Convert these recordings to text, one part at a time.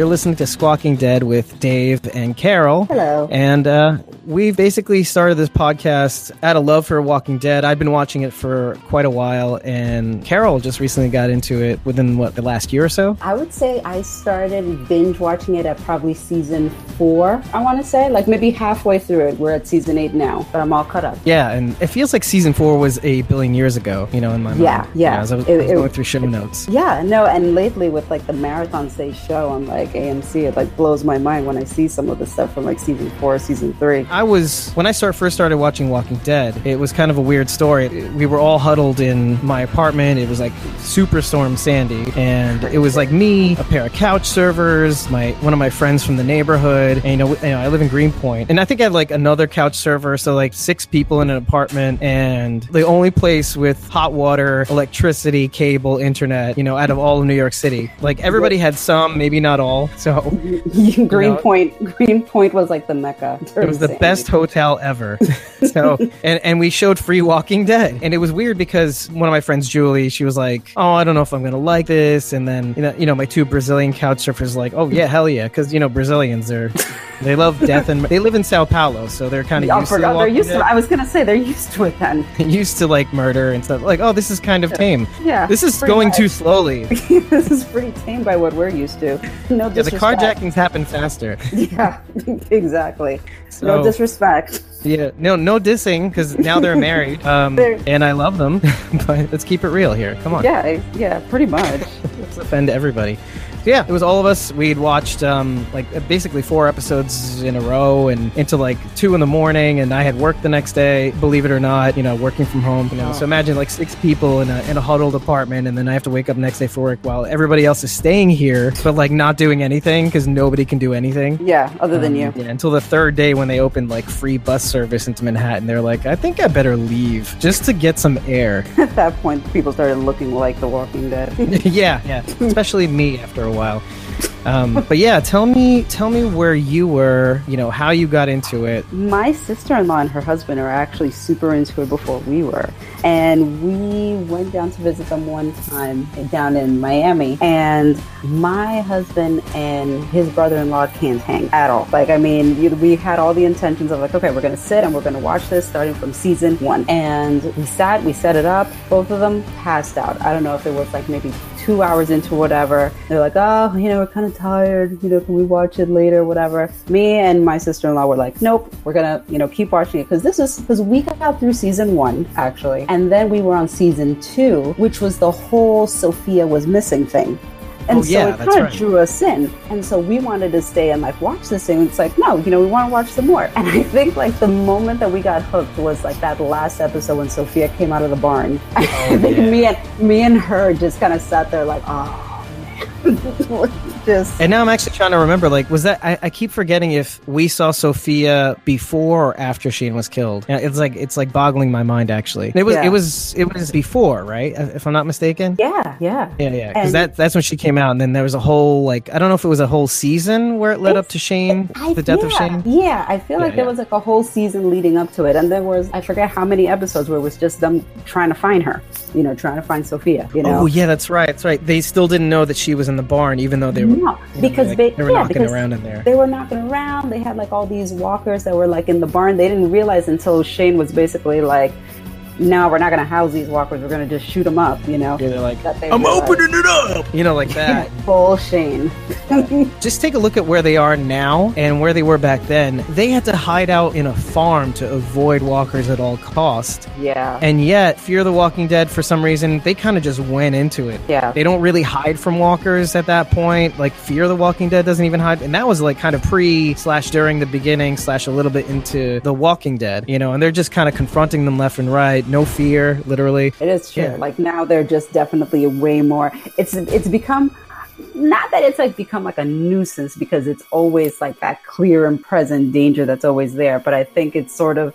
You're listening to Squawking Dead with Dave and Carol. Hello. And uh, we basically started this podcast out of love for Walking Dead. I've been watching it for quite a while, and Carol just recently got into it within what the last year or so. I would say I started binge watching it at probably season four. I want to say like maybe halfway through it. We're at season eight now, but I'm all caught up. Yeah, and it feels like season four was a billion years ago. You know, in my mind. Yeah, yeah. as I was, It- I was it- going through show notes. Yeah, no, and lately with like the marathon stage show on like AMC, it like blows my mind when I see some of the stuff from like season four, season three. I was when I start first started watching Walking Dead. It was kind of a weird story. We were all huddled in my apartment. It was like Superstorm Sandy, and it was like me, a pair of couch surfers, my one of my friends from the neighborhood, and you know, you know, I live in Greenpoint, and I think I had like another couch surfer, so like six people in an apartment, and the only place with hot water, electricity, cable, internet, you know, out of all of New York City. Like everybody had some, maybe not all. So Greenpoint, Greenpoint was like the mecca. it was the best hotel ever. so, and, and we showed free Walking Dead. And it was weird because one of my friends, Julie, she was like, Oh, I don't know if I'm going to like this. And then, you know, you know, my two Brazilian couch surfers like, Oh, yeah, hell yeah. Cause, you know, Brazilians are, they love death and they live in Sao Paulo. So they're kind of Oh, used to, they're used to. I was gonna say they're used to it then. used to like murder and stuff. Like, oh, this is kind of tame. Yeah, This is going much. too slowly. this is pretty tame by what we're used to. No Yeah, the carjackings happen faster. Yeah, exactly. So- no disrespect. Yeah, no, no dissing because now they're married, um, They're- and I love them. but let's keep it real here. Come on, Yeah, yeah, pretty much. let's offend everybody. So yeah, it was all of us. We'd watched um, like basically four episodes in a row, and into like two in the morning. And I had work the next day. Believe it or not, you know, working from home. You know, so imagine like six people in a in a huddled apartment, and then I have to wake up next day for work while everybody else is staying here, but like not doing anything because nobody can do anything. Yeah, other than Um, you. Yeah, until the third day when they opened like free bus service into Manhattan, they're like, I think I better leave just to get some air. At that point, people started looking like The Walking Dead. yeah, yeah, especially me after a while. Um, but yeah, tell me, tell me where you were. You know how you got into it. My sister-in-law and her husband are actually super into it before we were, and we went down to visit them one time down in Miami. And my husband and his brother-in-law can't hang at all. Like, I mean, we had all the intentions of like, okay, we're gonna sit and we're gonna watch this starting from season one. And we sat, we set it up. Both of them passed out. I don't know if it was like maybe two hours into whatever. They're like, oh, you know, we're kind of tired. You know, can we watch it later, whatever. Me and my sister-in-law were like, nope, we're gonna, you know, keep watching it because this is because we got through season one actually, and then we were on season two, which was the whole Sophia was missing thing. And Oh, so yeah, it kind of right. drew us in. And so we wanted to stay and like watch this thing. It's like, no, you know, we want to watch some more. And I think like the moment that we got hooked was like that last episode when Sophia came out of the barn. I think Oh, yeah. me and me and her just kind of sat there like, oh man. just And now I'm actually trying to remember. Like, was that? I, I keep forgetting if we saw Sophia before or after Shane was killed. Yeah, It's like it's like boggling my mind. Actually, it was Yeah. it was it was before, right? If I'm not mistaken. yeah, yeah. Yeah, yeah, because that that's when she came out, and then there was a whole like I don't know if it was a whole season where it led up to Shane, I- the death of yeah, Shane. Yeah, I feel like there yeah. was like a whole season leading up to it, and there was I forget how many episodes where it was just them trying to find her, you know, trying to find Sophia, you know. Oh yeah, that's right, that's right. They still didn't know that she was in the barn, even though they were No, you know, because like, they, they were yeah, knocking around in there. They were knocking around. They had like all these walkers that were like in the barn. They didn't realize until Shane was basically like, "No, we're not going to house these walkers. We're going to just shoot them up." You know. Yeah, they're like, they I'm realized. opening it up, you know, like that. Full Shane. Just take a look at where they are now and where they were back then. They had to hide out in a farm to avoid walkers at all cost. yeah. And yet, Fear the Walking Dead, for some reason, they kind of just went into it. Yeah. They don't really hide from walkers at that point. Like, Fear the Walking Dead doesn't even hide. And that was like kind of pre slash during the beginning slash a little bit into The Walking Dead, you know, and they're just kind of confronting them left and right. No fear, literally. It is true. Yeah. Like now they're just definitely way more. It's it's become not that it's like become like a nuisance because it's always like that clear and present danger that's always there, but I think it's sort of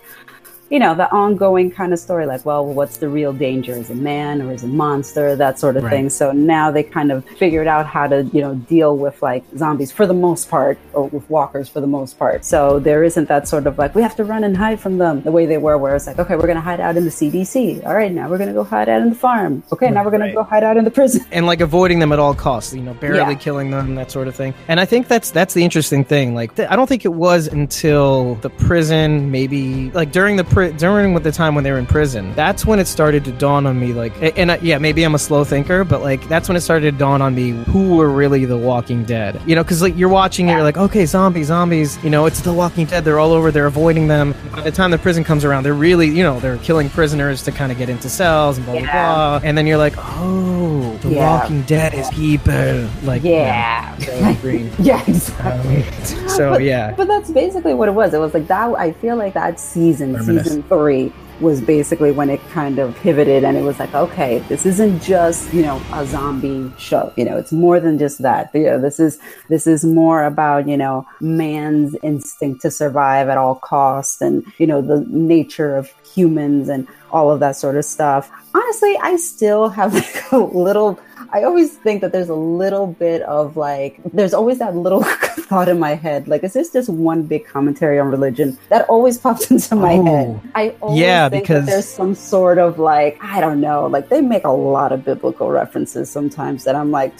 you know, the ongoing kind of story, like, well, what's the real danger? Is it man or is it monster? That sort of Right. thing. So now they kind of figured out how to, you know, deal with like zombies for the most part, or with walkers for the most part. So there isn't that sort of like, we have to run and hide from them the way they were, where it's like, okay, we're going to hide out in the CDC. All right, now we're going to go hide out in the farm. Okay, now we're going Right. to go hide out in the prison. and like avoiding them at all costs you know barely Yeah. killing them that sort of thing and i think that's that's the interesting thing like th- i don't think it was until the prison maybe like during the pri- during with the time when they were in prison that's when it started to dawn on me like and uh, yeah maybe i'm a slow thinker but like that's when it started to dawn on me who were really the walking dead. You know because like you're watching it you're like okay zombies zombies. You know it's the walking dead they're all over they're avoiding them. By the time the prison comes around they're really you know they're killing prisoners to kind of get into cells and blah blah Yeah. blah. And then you're like oh the Yeah. walking dead is people like Yeah. you know, green Yeah, exactly. Um, so but, yeah but that's basically what it was. It was like that. I feel like that season, Reminisce. season three, was basically when it kind of pivoted, and it was like, okay, this isn't just you know a zombie show. You know, it's more than just that. You know, this is this is more about you know man's instinct to survive at all costs, and you know the nature of humans and all of that sort of stuff. Honestly, I still have like a little. I always think that there's a little bit of like, there's always that little thought in my head, like, is this just one big commentary on religion? That always pops into my Oh. head. I always Yeah, think because- that there's some sort of like, I don't know, like they make a lot of biblical references sometimes that I'm like,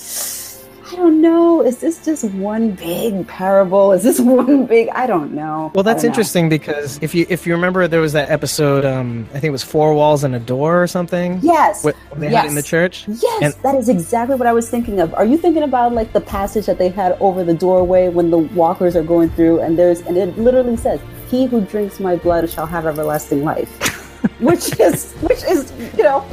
I don't know. Is this just one big parable? Is this one big? I don't know. well that's don't know. interesting because if you if you remember there was that episode um i think it was four walls and a door or something Yes. what they had in the church Yes, And- that is exactly what I was thinking of. Are you thinking about like the passage that they had over the doorway when the walkers are going through and there's and it literally says, "He who drinks my blood shall have everlasting life." which is which is, you know,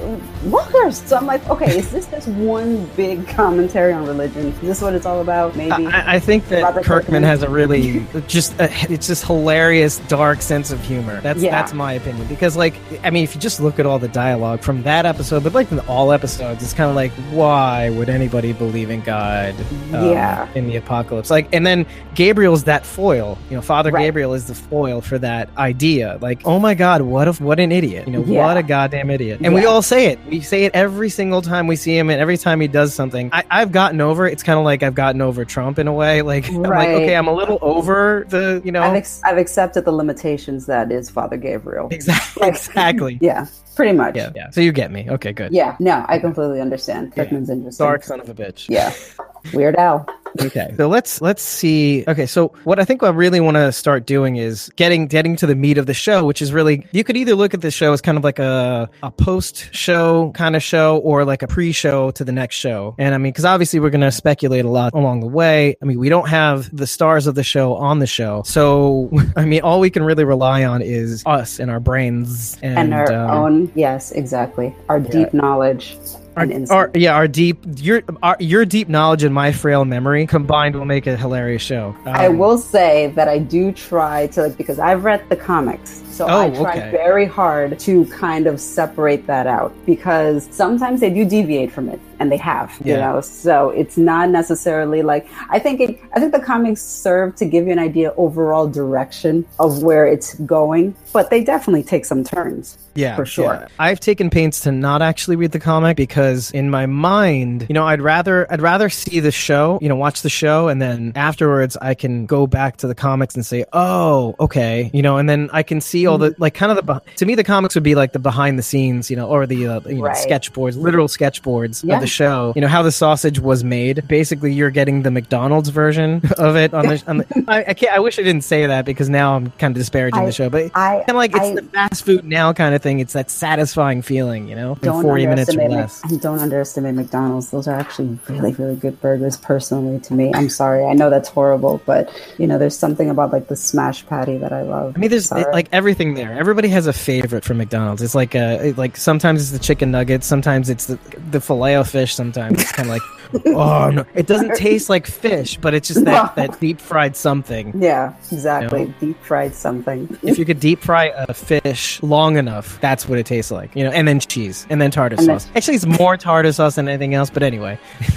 walkers. So I'm like, okay, is this just one big commentary on religion? Is this what it's all about? Maybe. I, I think that Robert Kirkman Kirkman. has a really just a, it's just hilarious dark sense of humor. That's Yeah. that's my opinion because like I mean if you just look at all the dialogue from that episode, but like in all episodes, it's kind of like why would anybody believe in God? um, Yeah. in the apocalypse, like and then Gabriel's that foil. You know, Father Right. Gabriel is the foil for that idea. Like oh my God, what if what an idiot? You know, Yeah. what a goddamn idiot. And we all say it. We say it every single time we see him, and every time he does something. I, I've gotten over. it. It's kind of like I've gotten over Trump in a way. Like I'm like, okay, I'm a little over the, you know, I've, ex- I've accepted the limitations that is Father Gabriel. exactly, exactly. Yeah, pretty much. Yeah, yeah. So you get me. Okay, good. Yeah, no, I completely understand. Kirkman's interesting. Dark son of a bitch. Yeah. Weird Al. Okay. So let's let's see. Okay so what i think i really want to start doing is getting getting to the meat of the show which is really you could either look at the show as kind of like a a post show kind of show or like a pre-show to the next show. And i mean because obviously we're going to speculate a lot along the way. I mean we don't have the stars of the show on the show. So i mean all we can really rely on is us and our brains and, And, our um, own, yes, exactly. Our deep knowledge our, our, yeah, our deep your our, your deep knowledge and my frail memory combined will make a hilarious show. I Um, will say that I do try to, like, because I've read the comics, so I Oh, try okay. very hard to kind of separate that out because sometimes they do deviate from it, and they have, you know. So it's not necessarily like I think it. I think the comics serve to give you an idea overall direction of where it's going, but they definitely take some turns. yeah, for sure. yeah. I've taken pains to not actually read the comic because in my mind, you know, I'd rather I'd rather see the show, you know, watch the show, and then afterwards I can go back to the comics and say, oh, okay, you know, and then I can see all Mm-hmm. the like kind of the to me the comics would be like the behind the scenes, you know, or the uh, you know Right. sketch boards, literal sketchboards Yeah. of the show. You know how the sausage was made. Basically, you're getting the McDonald's version of it on the. On the I, I can't. I wish I didn't say that because now I'm kind of disparaging I- the show, but I kind of like it's I- the fast food now kind of thing. It's that satisfying feeling, you know, in don't 40 minutes or less. Don't underestimate McDonald's. Those are actually really, really good burgers. Personally, to me, I'm sorry. I know that's horrible, but you know, there's something about like the smash patty that I love. I mean, there's Sorry. like everything there. Everybody has a favorite from McDonald's. It's like uh like sometimes it's the chicken nuggets, sometimes it's the the filet of fish. Sometimes it's kind of like, oh no, it doesn't taste like fish, but it's just that that deep fried something. yeah, exactly. No. Deep fried something. If you could deep fry a fish long enough, that's what it tastes like, you know. And then cheese, and then tartar And then- sauce. Actually, it's more tartar sauce than anything else. But anyway,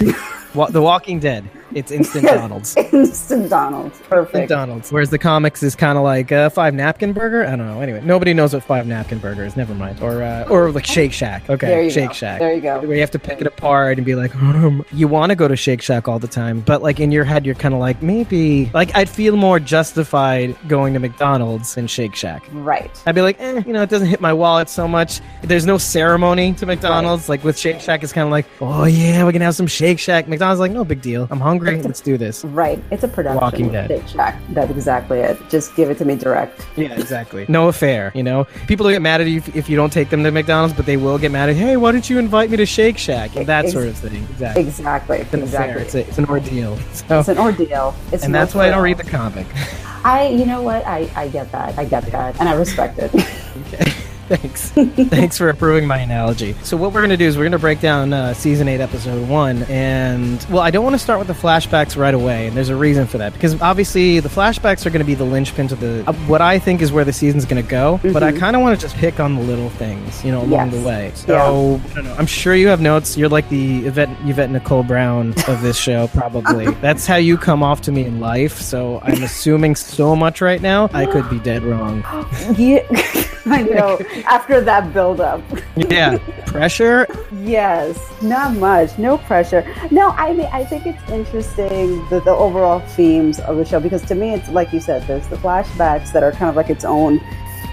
The Walking Dead. It's instant Donald's. Instant Donald's. Perfect. Donald's. Whereas the comics is kind of like a five napkin burger. I don't know. Anyway, nobody knows what five napkin burger is. Never mind. Or uh, or like Shake Shack. Okay, Shake go. Shack. There you go. Where you have to pick it apart and be like, um, you want to go to Shake Shack all the time, but like in your head, you're kind of like, maybe like I'd feel more justified going to McDonald's than Shake Shack. Right. I'd be like, eh, you know, it doesn't hit my wallet so much. There's no ceremony to McDonald's. Like with Shake Shack, it's kind of like, oh yeah, we can have some Shake Shack. McDonald's like, no big deal. I'm hungry. Let's do this. Right. It's a production. Walking Dead. That's exactly it. Just give it to me direct. Yeah, exactly. No affair, you know? People don't get mad at you if, if you don't take them to McDonald's, but they will get mad at, hey, why didn't you invite me to Shake Shack? And that Ex- sort of thing. Exactly. Exactly. It's an affair. exactly. It's, a, it's an ordeal. So, It's an ordeal. It's and no that's why I don't read the comic. I, you know what? I, I get that. I get that, and I respect it. Thanks. Thanks for approving my analogy. So what we're going to do is we're going to break down uh, season 8 episode 1 and well, I don't want to start with the flashbacks right away and there's a reason for that because obviously the flashbacks are going to be the linchpin to the uh, what I think is where the season's going to go, but I kind of want to just pick on the little things, you know, along Yes. the way. So, I don't know. I'm sure you have notes. You're like the Yvette, Yvette Nicole Brown of this show probably. That's how you come off to me in life. So, I'm assuming so much right now. I could be dead wrong. yeah, I know. After that build-up, Yeah. Pressure yes, not much, no pressure. No, I mean, I think it's interesting the, the overall themes of the show because to me, it's like you said, there's the flashbacks that are kind of like its own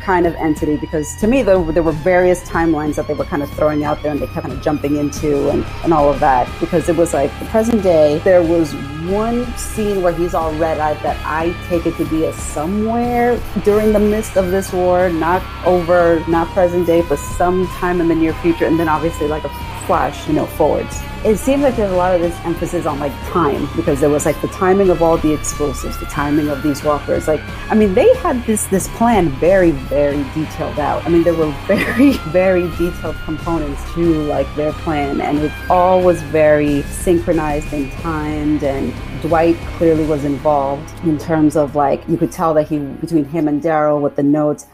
kind of entity because to me there, there were various timelines that they were kind of throwing out there and they kept kind of jumping into and, and all of that because it was like the present day there was one scene where he's all red-eyed that i take it to be a somewhere during the midst of this war not over not present day but sometime in the near future. And then obviously like a flash you know forwards. It seems like there's a lot of this emphasis on like time because there was like the timing of all the explosives the timing of these walkers. Like i mean they had this this plan very very detailed out. I mean there were very very detailed components to like their plan and it all was very synchronized and timed and dwight clearly was involved in terms of like you could tell that he between him and daryl with the notes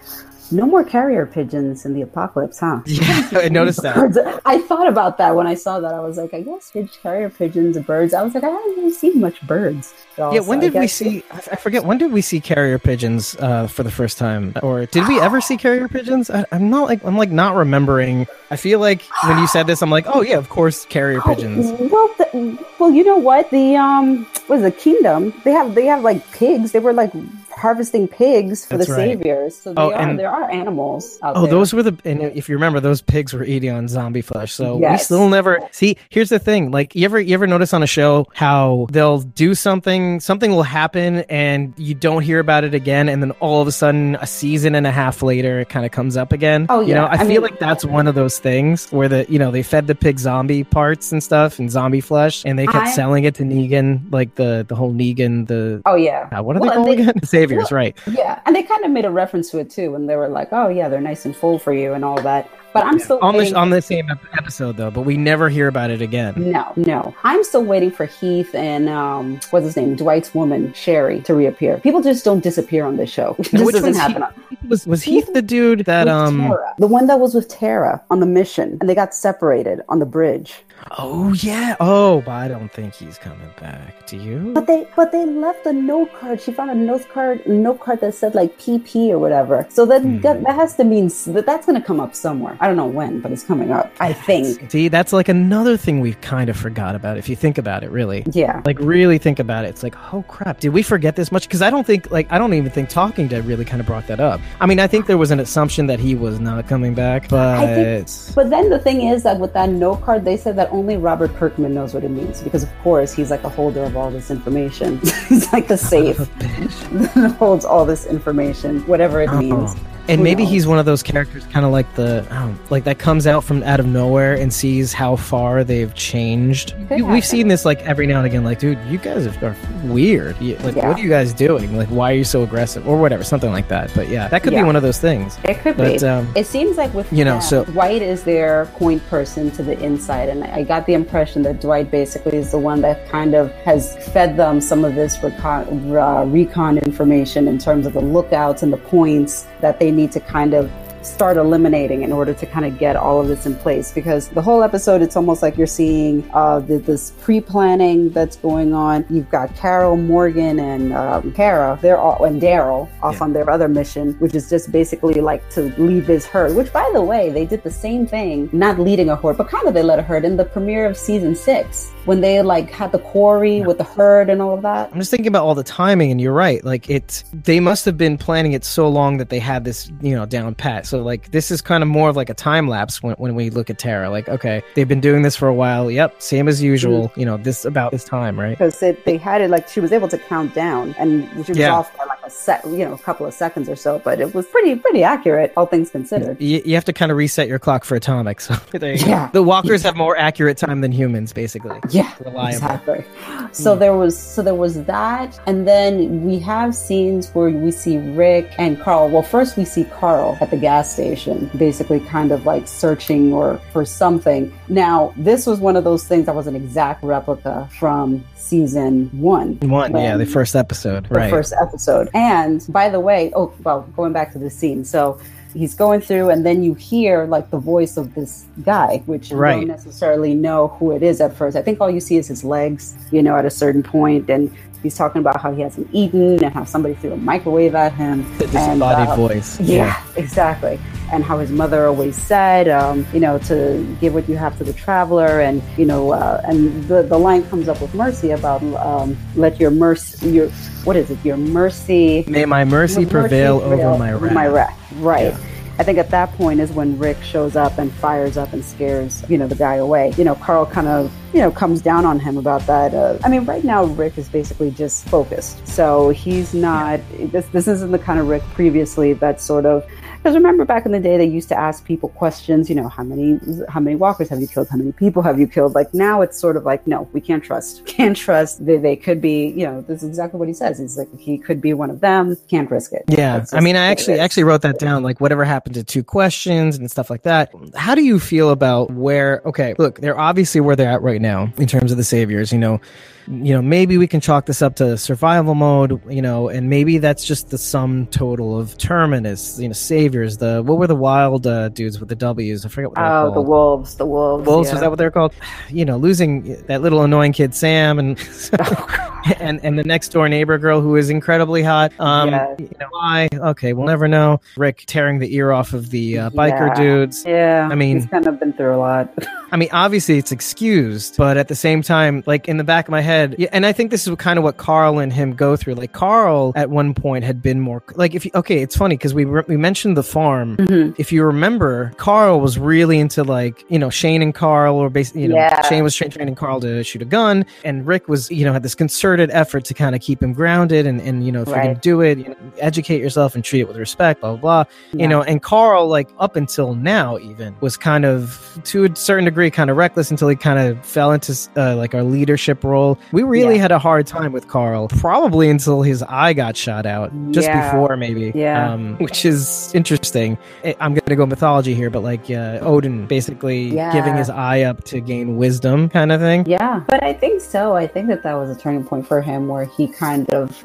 no more carrier pigeons in the apocalypse, huh? Yeah, I noticed that. Birds. I thought about that when I saw that. I was like, I guess carrier pigeons, birds. I was like, I haven't really seen much birds. at Yeah, when so did we see? I forget. When did we see carrier pigeons uh, for the first time? Or did we ever see carrier pigeons? I, I'm not like I'm like not remembering. I feel like when you said this, I'm like, oh yeah, of course, carrier pigeons. Well, the, well, you know what? The um, was the Kingdom? They have they have like pigs. They were like harvesting pigs for That's the right. saviors. So they Oh, are, and- there are animals out Oh, there. those were the. And if you remember, those pigs were eating on zombie flesh. So we Yes. still never see. Here's the thing: like, you ever you ever notice on a show how they'll do something, something will happen, and you don't hear about it again, and then all of a sudden, a season and a half later, it kind of comes up again. Oh, yeah. You know. I, I feel mean- like that's one of those things where the you know they fed the pig zombie parts and stuff and zombie flesh, and they kept I- selling it to Negan, like the the whole Negan the. Oh yeah. uh, what are Well, they called they- again? Saviors, right? Yeah, and they kind of made a reference to it too, when they were like, "Oh yeah, they're nice and full for you" and all that. But I'm still On the on the same episode though, but we never hear about it again. No, no. I'm still waiting for Heath and um, what's his name, Dwight's woman Sherry to reappear. People just don't disappear on this show. Now, which doesn't happen. Heath? Was was Heath the dude that um? Tara. the one that was with Tara on the mission, and they got separated on the bridge. Oh yeah. Oh, but I don't think he's coming back. Do you? But they, but they left a note card. She found a note card, note card that said like PP or whatever. So that Hmm. that, that has to mean that that's going to come up somewhere. I don't know when, but it's coming up. I think. See, that's like another thing we've kind of forgot about. If you think about it, really. Yeah. Like really think about it. It's like, oh crap, did we forget this much? Because I don't think, like, I don't even think Talking Dead really kind of brought that up. I mean, I think there was an assumption that he was not coming back, but think- But then the thing is that with that note card, they said that only Robert Kirkman knows what it means because, of course, he's like the holder of all this information. he's like the safe that holds all this information, whatever it oh. means. And maybe he's one of those characters, kind of like the, oh, like that comes out from out of nowhere and sees how far they've changed. You- We've seen this like every now and again. Like, dude, you guys are weird. You- like, Yeah. what are you guys doing? Like, why are you so aggressive, or whatever, something like that. But yeah, that could be one of those things. It could But, be. um, it seems like with you know, so- Dwight is their point person to the inside, and I got the impression that Dwight basically is the one that kind of has fed them some of this recon, uh, recon information in terms of the lookouts and the points that they need to kind of start eliminating in order to kind of get all of this in place. Because the whole episode, it's almost like you're seeing uh, the, this pre-planning that's going on. You've got Carol, Morgan, and um, Tara. They're all and Daryl off Yeah. on their other mission, which is just basically like to lead this herd. Which, by the way, they did the same thing, not leading a herd, but kind of they led a herd in the premiere of season six when they like had the quarry with the herd and all of that. I'm just thinking about all the timing, and you're right. Like it, they must have been planning it so long that they had this, you know, down pat. So like this is kind of more of like a time lapse when, when we look at Tara. Like, okay, they've been doing this for a while. Yep, same as usual. Mm-hmm. You know, this about this time, right? because they, they had it like she was able to count down and she was Yeah. off by like a set you know a couple of seconds or so but it was pretty pretty accurate all things considered You, you have to kind of reset your clock for atomic. So there you go. Yeah. the walkers have more accurate time than humans, basically. yeah Reliable. exactly so hmm. there was so there was that and then we have scenes where we see rick and carl well first we see carl at the gas station basically kind of like searching or for something now this was one of those things that was an exact replica from season one One, yeah, the first episode, the right? first episode. And by the way, oh well, going back to the scene, so he's going through, and then you hear like the voice of this guy, which you Right. don't necessarily know who it is at first. I think all you see is his legs, you know, at a certain point, and he's talking about how he hasn't eaten and how somebody threw a microwave at him. The disembodied uh, voice. yeah, exactly. And how his mother always said, um, you know, to give what you have to the traveler, and you know, uh, and the the line comes up with mercy about um, let your mercy, your what is it, your mercy, May my mercy mercy prevail over my wrath. my wrath. Right. Yeah. I think at that point is when Rick shows up and fires up and scares, you know, the guy away. You know, Carl kind of, you know, comes down on him about that. Uh, I mean, right now Rick is basically just focused. So he's not. This this isn't the kind of Rick previously that sort of. Because remember back in the day, they used to ask people questions. You know, how many how many walkers have you killed? How many people have you killed? Like now, it's sort of like, no, we can't trust. Can't trust. They, they could be. You know, this is exactly what he says. He's like, he could be one of them. Can't risk it. Yeah, I mean, I actually actually wrote that down. Like, whatever happened to two questions and stuff like that. How do you feel about where? Okay, look, they're obviously where they're at right now in terms of the saviors. You know, you know, maybe we can chalk this up to survival mode. You know, and maybe that's just the sum total of terminus. You know, saviors. The what were the wild uh, dudes with the W's? I forget what Oh, called. the wolves, the wolves. Wolves yeah. was that what they're called? You know, losing that little annoying kid Sam and and and the next door neighbor girl who is incredibly hot. Um, Yes. you know why? Okay, we'll never know. Rick tearing the ear off of the uh, biker Yeah. dudes. Yeah, I mean- he's kind of been through a lot. I mean, obviously it's excused, but at the same time, like in the back of my head, yeah, and I think this is kind of what Carl and him go through. Like Carl at one point had been more like if you, okay, it's funny because we re- we mentioned the farm. Mm-hmm. If you remember, Carl was really into like you know Shane and Carl, or basically you know Yeah. Shane was tra- training Carl to shoot a gun, and Rick was you know had this concerted effort to kind of keep him grounded and and you know if you're gonna do it, you know, educate yourself and treat it with respect, blah blah blah. Yeah. You know, and Carl like up until now even was kind of to a certain degree kind of reckless until he kind of fell into uh, like our leadership role. We really Yeah. had a hard time with Carl, probably until his eye got shot out, just Yeah. before maybe. Yeah. um, which is interesting. I- I'm gonna go mythology here, but like uh, Odin basically giving his eye up to gain wisdom, kind of thing. Yeah, but I think so. I think that that was a turning point for him where he kind of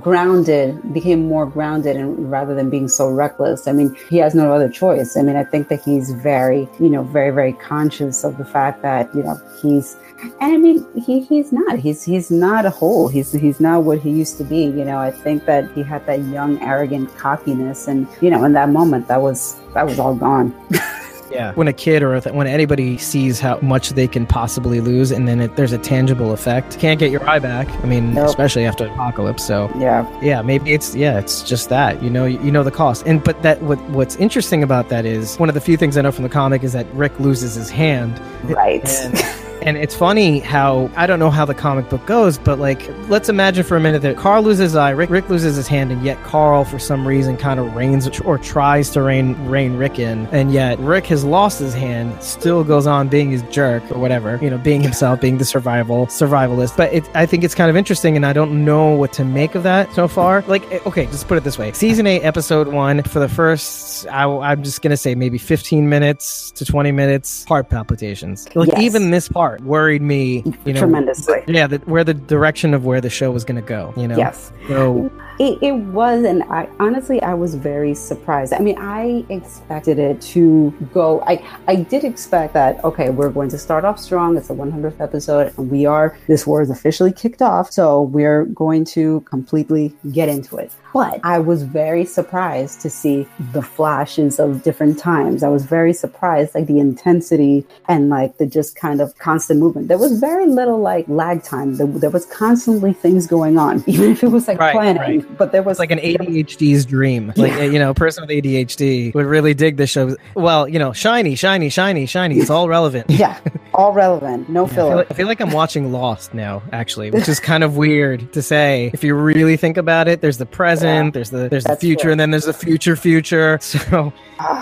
grounded, became more grounded, and rather than being so reckless. I mean, he has no other choice. I mean, I think that he's very, you know, very, very conscious of the fact that you know he's. And I mean, he, he's not. He's he's not a whole. He's he's not what he used to be. You know, I think that he had that young, arrogant cockiness, and you know, in that moment, that was that was all gone. Yeah. When a kid or th- when anybody sees how much they can possibly lose, and then it, there's a tangible effect, can't get your eye back. I mean, Nope. especially after apocalypse. So Yeah, yeah, maybe it's yeah, it's just that you know you know the cost. And but that what what's interesting about that is one of the few things I know from the comic is that Rick loses his hand. right. And, and it's funny how I don't know how the comic book goes, but like let's imagine for a minute that Carl loses his eye, Rick Rick loses his hand, and yet Carl for some reason kind of reins or tries to rein rein Rick in, and yet Rick has lost his hand, still goes on being his jerk or whatever, you know, being himself, being the survival survivalist. But it, I think it's kind of interesting, and I don't know what to make of that so far. Like, eh, okay, just put it this way: season eight, episode one, for the first, I, I'm just gonna say maybe 15 minutes to 20 minutes, heart palpitations. Like Yes. even this part part worried me. You know, tremendously. Yeah, the, where the direction of where the show was going to go. You know. Yes. So It, it was, and I honestly, I was very surprised. I mean, I expected it to go. I I did expect that. Okay, we're going to start off strong. It's the 100th episode, and we are. This war is officially kicked off, so we're going to completely get into it. But I was very surprised to see the flashes of different times. I was very surprised, like the intensity and like the just kind of constant movement. There was very little like lag time. There, there was constantly things going on, even if it was like Right, planning. right. But there was it's like an ADHD's dream. Like Yeah. you know, a person with ADHD would really dig this show. Well, you know, shiny, shiny, shiny, shiny. It's all relevant. yeah, all relevant, no I feel, filler. like, I feel like I'm watching Lost now, actually, which is kind of weird to say. If you really think about it, there's the present, Yeah. there's the there's the future, true. and then there's the future future. So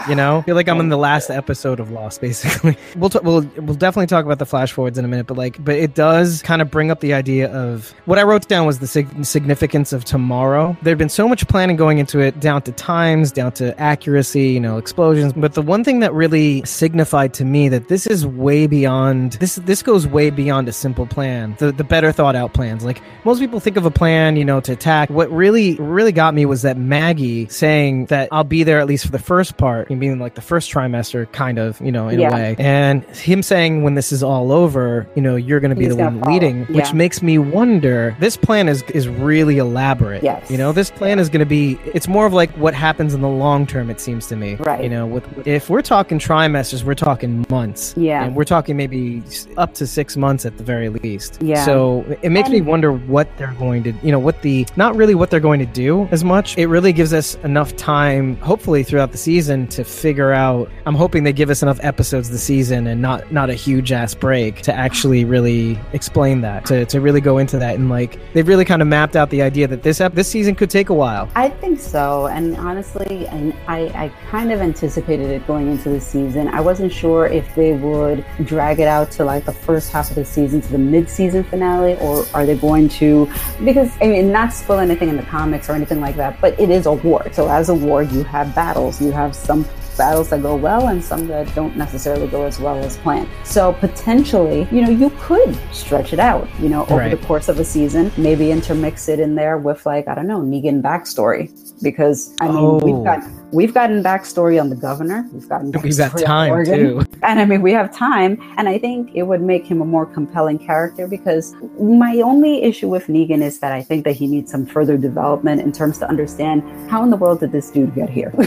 you know, I feel like I'm in the last episode of Lost, basically. We'll t- we'll we'll definitely talk about the flash forwards in a minute, but like, but it does kind of bring up the idea of what I wrote down was the sig- significance of tomorrow. There'd been so much planning going into it, down to times, down to accuracy, you know, explosions. But the one thing that really signified to me that this is way beyond this. This goes way beyond a simple plan. The the better thought out plans. Like most people think of a plan, you know, to attack. What really really got me was that Maggie saying that I'll be there at least for the first part, being like the first trimester, kind of, you know, in Yeah. a way. And him saying when this is all over, you know, you're going to be He's the one follow. leading, which makes me wonder. This plan is is really elaborate. Yes. You know, this plan is going to be. It's more of like what happens in the long term. It seems to me. Right. You know, with if we're talking trimesters, we're talking months. Yeah. And we're talking maybe up to six months at the very least. Yeah. So it makes me wonder what they're going to, you know, what the not really what they're going to do as much. It really gives us enough time, hopefully throughout the season, to figure out. I'm hoping they give us enough episodes this season and not not a huge ass break to actually really explain that, to, to really go into that and like they've really kind of mapped out the idea that this ep- this season could take a while. I think so, and honestly, and I, I kind of anticipated it going into the season. I wasn't sure if they would drag it out to like the first half of the season to the mid-season finale, or are they going to? Because I mean, not spoil anything in the comics or anything like that, but it is a war. So as a war, you have battles. You have some battles that go well and some that don't necessarily go as well as planned. So potentially, you know, you could stretch it out, you know, over Right. the course of a season, maybe intermix it in there with like, I don't know, Negan backstory. Because I mean Oh. we've got we've gotten backstory on the governor, we've gotten We've got time too. and I mean, we have time, and I think it would make him a more compelling character because my only issue with Negan is that I think that he needs some further development in terms to understand how in the world did this dude get here?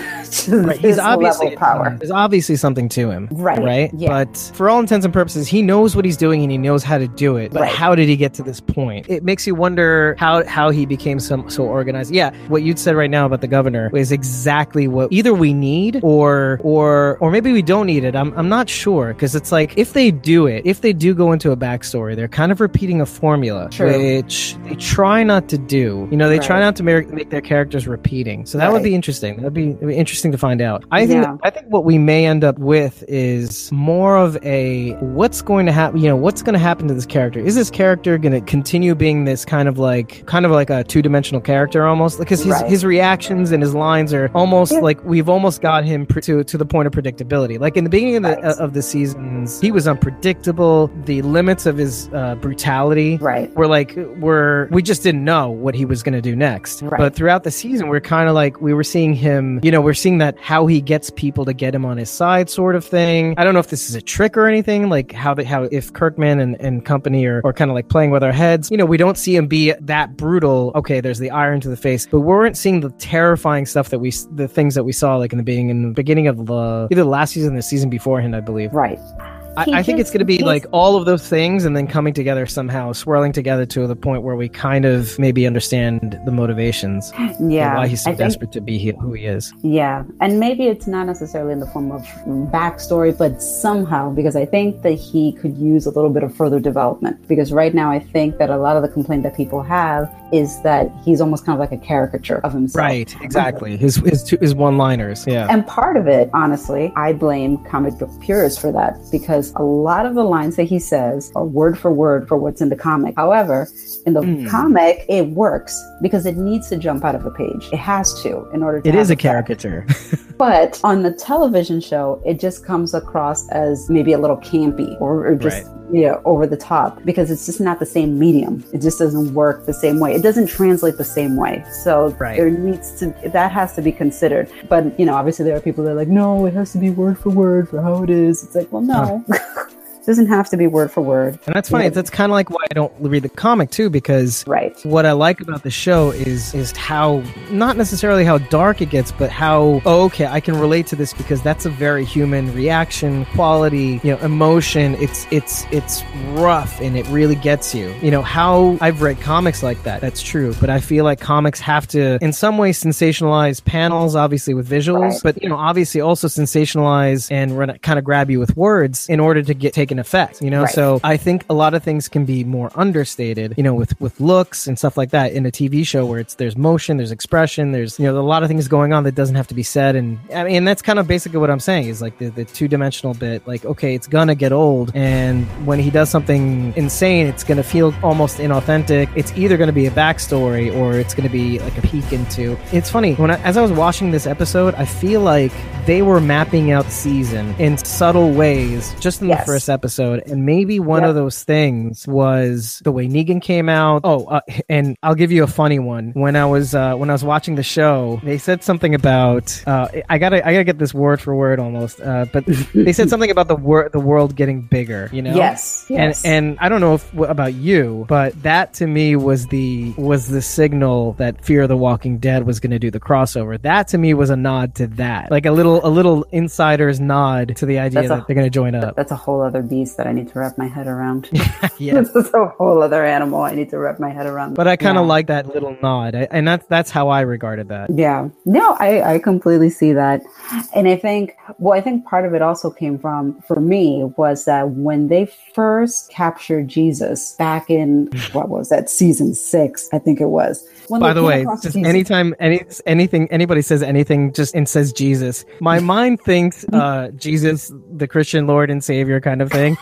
Right. He's obviously power. There's obviously something to him. Right, Right. yeah. But for all intents and purposes, he knows what he's doing and he knows how to do it. But Right. how did he get to this point? It makes you wonder how how he became so so organized. Yeah. What you said right now about the governor is exactly what either we need or or or maybe we don't need it. I'm I'm not sure because it's like if they do it, if they do go into a backstory, they're kind of repeating a formula, True. which they try not to do. You know, they try not to make, make their characters repeating. So that would be interesting. That'd be, be interesting to find out. I think Yeah. I think what we may end up with is more of a what's going to happen. You know, what's going to happen to this character? Is this character going to continue being this kind of like kind of like a two dimensional character almost? Because his Right. his reactions and his lines are almost Yeah. like we've almost got him pr- to to the point of predictability. Like in the beginning of the Right. of the seasons, he was unpredictable. The limits of his uh, brutality Right. we're like we're we just didn't know what he was going to do next Right. but throughout the season we're kind of like we were seeing him you know we're seeing that how he gets people to get him on his side sort of thing i don't know if this is a trick or anything like how the how if kirkman and, and company are, are kind of like playing with our heads you know we don't see him be that brutal okay there's the iron to the face but we weren't seeing the terrifying stuff that we the the things that we saw like in the beginning in the beginning of the either the last season or the season beforehand i believe Right. I, I think it's going to be like all of those things and then coming together somehow, swirling together to the point where we kind of maybe understand the motivations Yeah. why he's so think- desperate to be who he is. Yeah, and maybe it's not necessarily in the form of backstory, but somehow because I think that he could use a little bit of further development. Because right now, I think that a lot of the complaint that people have is that he's almost kind of like a caricature of himself. Right, exactly. His his two, his one liners. Yeah. And part of it, honestly, I blame comic book purists for that because a lot of the lines that he says are word for word for what's in the comic. However, in the Hmm. comic, it works because it needs to jump out of a page. It has to in order to. It is a caricature. But on the television show, it just comes across as maybe a little campy or, or just you know, over the top because it's just not the same medium. It just doesn't work the same way. It doesn't translate the same way. So Right. there needs to that has to be considered. But you know, obviously there are people that are like, no, it has to be word for word for how it is. It's like, well, no. doesn't have to be word for word. And that's funny. Yeah. That's kind of like why I don't read the comic too, because Right. what I like about the show is is how not necessarily how dark it gets, but how oh, okay, I can relate to this because that's a very human reaction, quality, you know, emotion. It's it's it's rough and it really gets you. You know how I've read comics like that. That's true, but I feel like comics have to, in some way, sensationalize panels, obviously with visuals, Right. but you know, obviously also sensationalize and run, kind of grab you with words in order to get taken effect. You know, Right. so I think a lot of things can be more understated. You know, with with looks and stuff like that in a TV show where it's there's motion, there's expression, there's you know a lot of things going on that doesn't have to be said. And I mean, that's kind of basically what I'm saying is like the, the two dimensional bit. Like, okay, it's gonna get old, and when he does something insane, it's gonna feel almost inauthentic. It's either gonna be a backstory or it's gonna be like a peek into. It's funny when I, as I was watching this episode, I feel like they were mapping out season in subtle ways just in the first episode, and maybe one Yep. of those things was the way Negan came out. Oh, uh, and I'll give you a funny one. When I was uh, when I was watching the show, they said something about uh, I gotta I gotta get this word for word almost, uh, but they said something about the wor- the world getting bigger. You know? Yes. Yes. And and I don't know if, about you, but that to me was the was the signal that Fear the Walking Dead was going to do the crossover. That to me was a nod to that, like a little a little insider's nod to the idea That's a- that they're going to join up. that's a whole other beast that I need to wrap my head around. yeah. this is a whole other animal I need to wrap my head around. But I kind of Yeah. like that little nod, I, and that's that's how I regarded that. Yeah. No, I, I completely see that. And I think, well, I think part of it also came from, for me, was that when they first captured Jesus back in, what was that, season six, I think it was. When By the way, just Jesus- anytime any anything anybody says anything just and says Jesus, my mind thinks uh, Jesus, the Christian Lord and Savior kind of thing.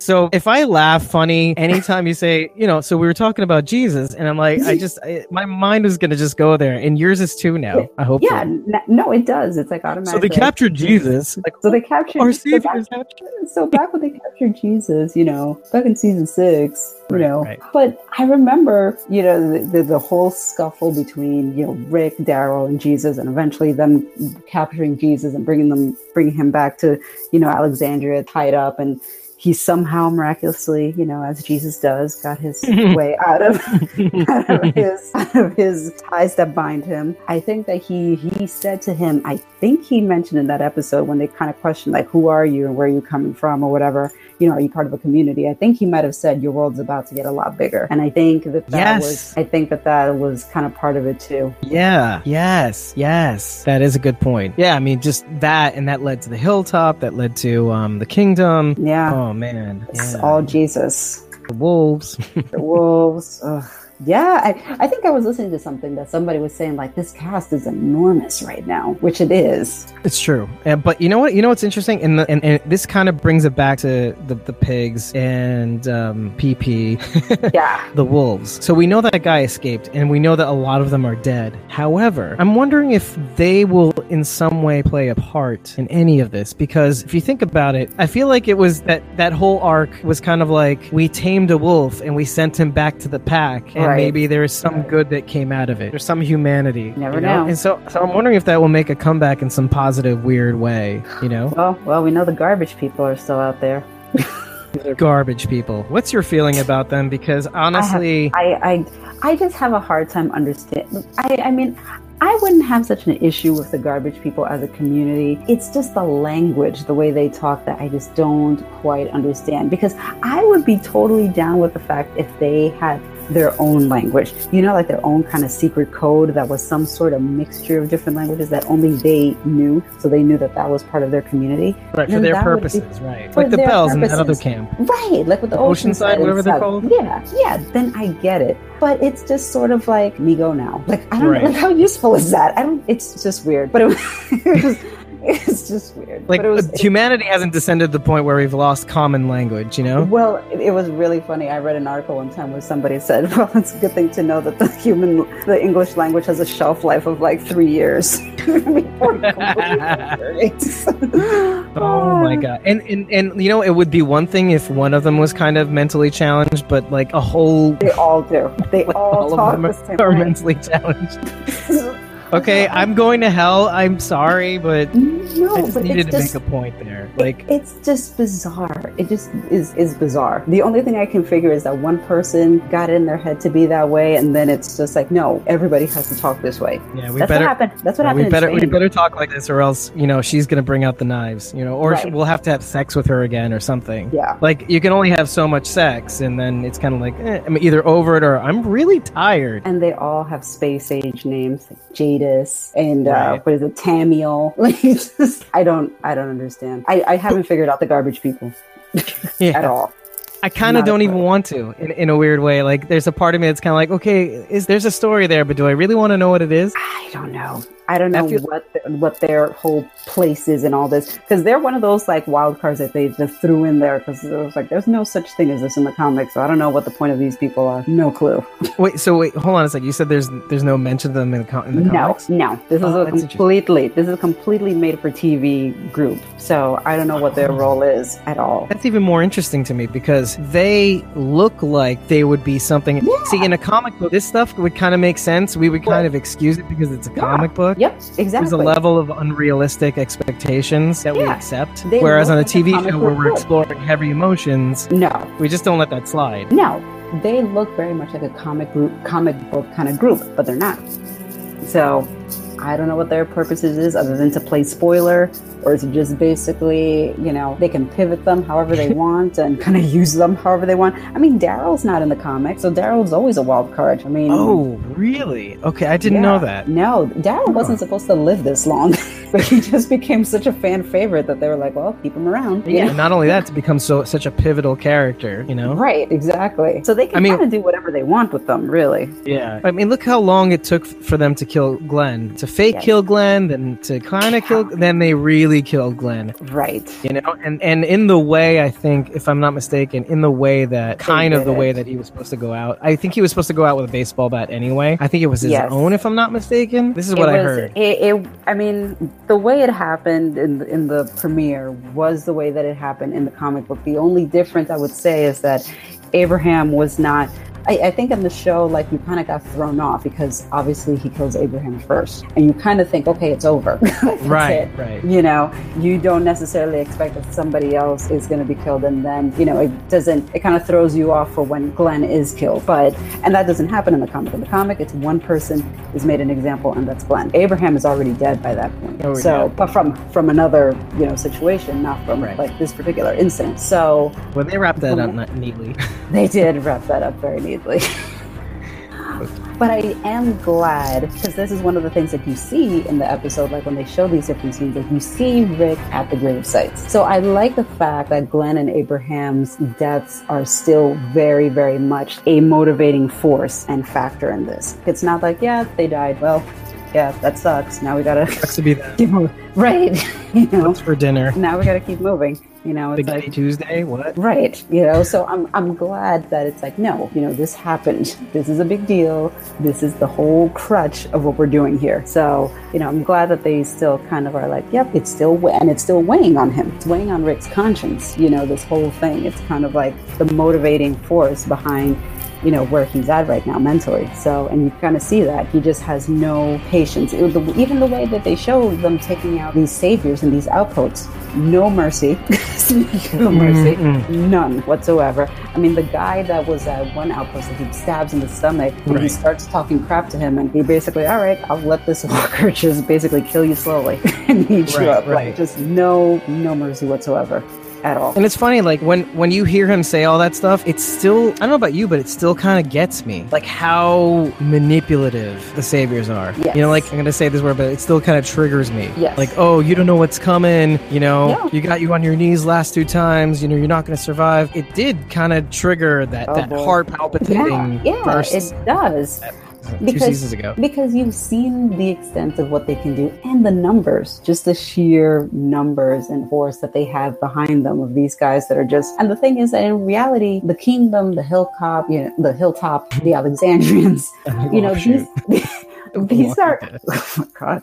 So if I laugh funny anytime you say, you know, so we were talking about Jesus, and I'm like, I just, I, my mind was gonna just go there, and yours is too now. I hope. Yeah, n- no, it does. It's like automatic. So they captured Jesus. Like, So they captured our so back- captured. so back when they captured Jesus, you know, back in season six, you Right, know, right. but I remember, you know, the, the, the whole scuffle between, you know, Rick, Daryl, and Jesus, and eventually them capturing Jesus and bringing them, bringing him back to, you know, Alexandria tied up and he somehow miraculously, you know, as Jesus does, got his way out of, out of his out of his ties that bind him. I think that he he said to him, I think he mentioned in that episode when they kind of questioned like, who are you and where are you coming from or whatever. You know, are you part of a community? I think he might have said your world's about to get a lot bigger, and I think that that Yes. was I think that that was kind of part of it too. Yeah. Yes. Yes. That is a good point. Yeah. I mean, just that, and that led to the hilltop. That led to um the kingdom. Yeah, Oh man. it's Yeah. all Jesus. the wolves. The wolves. Ugh. Yeah, I, I think I was listening to something that somebody was saying like this cast is enormous right now, which it is. It's true, uh, but you know what? You know what's interesting, and the, and, and this kind of brings it back to the the pigs and um, PP, Yeah. the wolves. So we know that guy escaped, and we know that a lot of them are dead. However, I'm wondering if they will, in some way, play a part in any of this. Because if you think about it, I feel like it was that that whole arc was kind of like we tamed a wolf and we sent him back to the pack, and Right. maybe there is some good that came out of it. There's some humanity. Never you know. And so, so I'm wondering if that will make a comeback in some positive, weird way. You know, Well, well, we know the garbage people are still out there. garbage people. What's your feeling about them? Because honestly, I, I, I just have a hard time understanding. I, I mean, I wouldn't have such an issue with the garbage people as a community. It's just the language, the way they talk, that I just don't quite understand. Because I would be totally down with the fact if they had their own language, you know, like their own kind of secret code that was some sort of mixture of different languages that only they knew. So they knew that that was part of their community. right for their would be- purposes, right? Like the bells in that other camp. Right, like with the, Oceanside, and whatever they're called? Yeah, yeah. Then I get it, but it's just sort of like me go now. Like I don't Right. know, like how useful is that? I don't. It's just weird, but it was, it was it's just weird. Like but it was, uh, humanity hasn't descended to the point where we've lost common language, you know? Well, it, it, was really funny. I read an article one time where somebody said, "Well, it's a good thing to know that the human, the English language has a shelf life of like three years." oh my ah. god! And, and and you know, it would be one thing if one of them was kind of mentally challenged, but like a whole. They all do. They all, all talk of them the same are mentally challenged. Okay, I'm going to hell. I'm sorry, but no, I just but needed to just, make a point there. Like it's just bizarre. It just is is bizarre. The only thing I can figure is that one person got it in their head to be that way, and then it's just like, no, everybody has to talk this way. Yeah, we That's better. What happened. That's what yeah, happened. We better we better talk like this, or else you know she's gonna bring out the knives. You know, or right. we'll have to have sex with her again or something. Yeah. Like you can only have so much sex, and then it's kind of like eh, I'm either over it or I'm really tired. And they all have space age names, like Jadis and and uh, what is it, Tamiel? Like, just, I don't, I don't understand. I, I haven't figured out the garbage people yeah. at all. I kind of don't even want to in, in a weird way. Like, there's a part of me that's kind of like, okay, is there's a story there, but do I really want to know what it is? I don't know. I don't know I feel- what the, what their whole place is in all this because they're one of those like wild cards that they just threw in there because it was like there's no such thing as this in the comics, so I don't know what the point of these people are. No clue. wait, so wait, hold on a second. You said there's there's no mention of them in the, in the no, comics. No, This oh, is a completely this is a completely made for TV group, so I don't know what their oh. role is at all. That's even more interesting to me because they look like they would be something. Yeah. See, in a comic book, this stuff would kind of make sense. We would kind of excuse it because it's a yeah. comic book. Yep, exactly. There's a level of unrealistic expectations that yeah. we accept. They Whereas on a TV show where we're exploring heavy emotions, no, we just don't let that slide. No, they look very much like a comic group, comic book kind of group, but they're not. So I don't know what their purpose is other than to play spoiler or is it just basically, you know, they can pivot them however they want and kind of use them however they want? I mean, Daryl's not in the comic, so Daryl's always a wild card. I mean, oh, really? Okay, I didn't yeah, know that. No, Daryl wasn't supposed to live this long, but he just became such a fan favorite that they were like, well, keep him around. Yeah, know? not only that, to become so such a pivotal character, you know? Right, exactly. So they can I mean, kind of do whatever they want with them, really. Yeah. I mean, look how long it took for them to kill Glenn, to fake yes. kill Glenn, then to kind of kill, then they really killed Glenn. Right. You know, and and in the way I think, if I'm not mistaken, in the way that kind of the it. way that he was supposed to go out. I think he was supposed to go out with a baseball bat anyway. I think it was his yes. own, if I'm not mistaken. This is what was, I heard. It, it, I mean, the way it happened in in the premiere was the way that it happened in the comic book. The only difference I would say is that Abraham was not I, I think in the show, like you kind of got thrown off because obviously he kills Abraham first, and you kind of think, okay, it's over. right, it. right. You know, you don't necessarily expect that somebody else is going to be killed, and then you know it doesn't. It kind of throws you off for when Glenn is killed, but and that doesn't happen in the comic. In the comic, it's one person is made an example, and that's Glenn. Abraham is already dead by that point. Oh, so, yeah. but from from another you know situation, not from right. like this particular incident. So when they wrapped that up neatly, they did wrap that up very neatly. But I am glad because this is one of the things that you see in the episode, like when they show these different scenes, like you see Rick at the grave sites. So I like the fact that Glenn and Abraham's deaths are still very, very much a motivating force and factor in this. It's not like, yeah, they died. Well, yeah, that sucks. Now we gotta sucks to be that. right. you know, What's for dinner? Now we gotta keep moving. You know, it's Big like Tuesday. What? Right. You know, so I'm I'm glad that it's like no, you know, this happened. This is a big deal. This is the whole crutch of what we're doing here. So you know, I'm glad that they still kind of are like, yep, it's still and it's still weighing on him. It's weighing on Rick's conscience. You know, this whole thing. It's kind of like the motivating force behind you know where he's at right now mentally. So and you kind of see that he just has no patience. It, even the way that they show them taking out these saviors and these outposts no mercy. No mercy. Mm-hmm. none whatsoever. I mean the guy that was at one outpost that he stabs in the stomach and right. he starts talking crap to him and he basically all right i'll let this walker just basically kill you slowly. And eat right, up right. like just no no mercy whatsoever at all. And it's funny, like when when you hear him say all that stuff, it's still I don't know about you, but it still kind of gets me, like how manipulative the saviors are. Yes. You know, like I'm gonna say this word, but it still kind of triggers me. Yes. Like, oh, you don't know what's coming. You know, yeah. you got you on your knees last two times. You know, you're not gonna survive. It did kind of trigger that oh, that boy. heart palpitating. Yeah, yeah it does. Two Because- seasons ago. because you've seen the extent of what they can do and the numbers, just the sheer numbers and force that they have behind them of these guys that are just. And the thing is that in reality, the kingdom, the hilltop, you know, the hilltop, the Alexandrians, you know, Oh, shoot. these. These are, oh my god,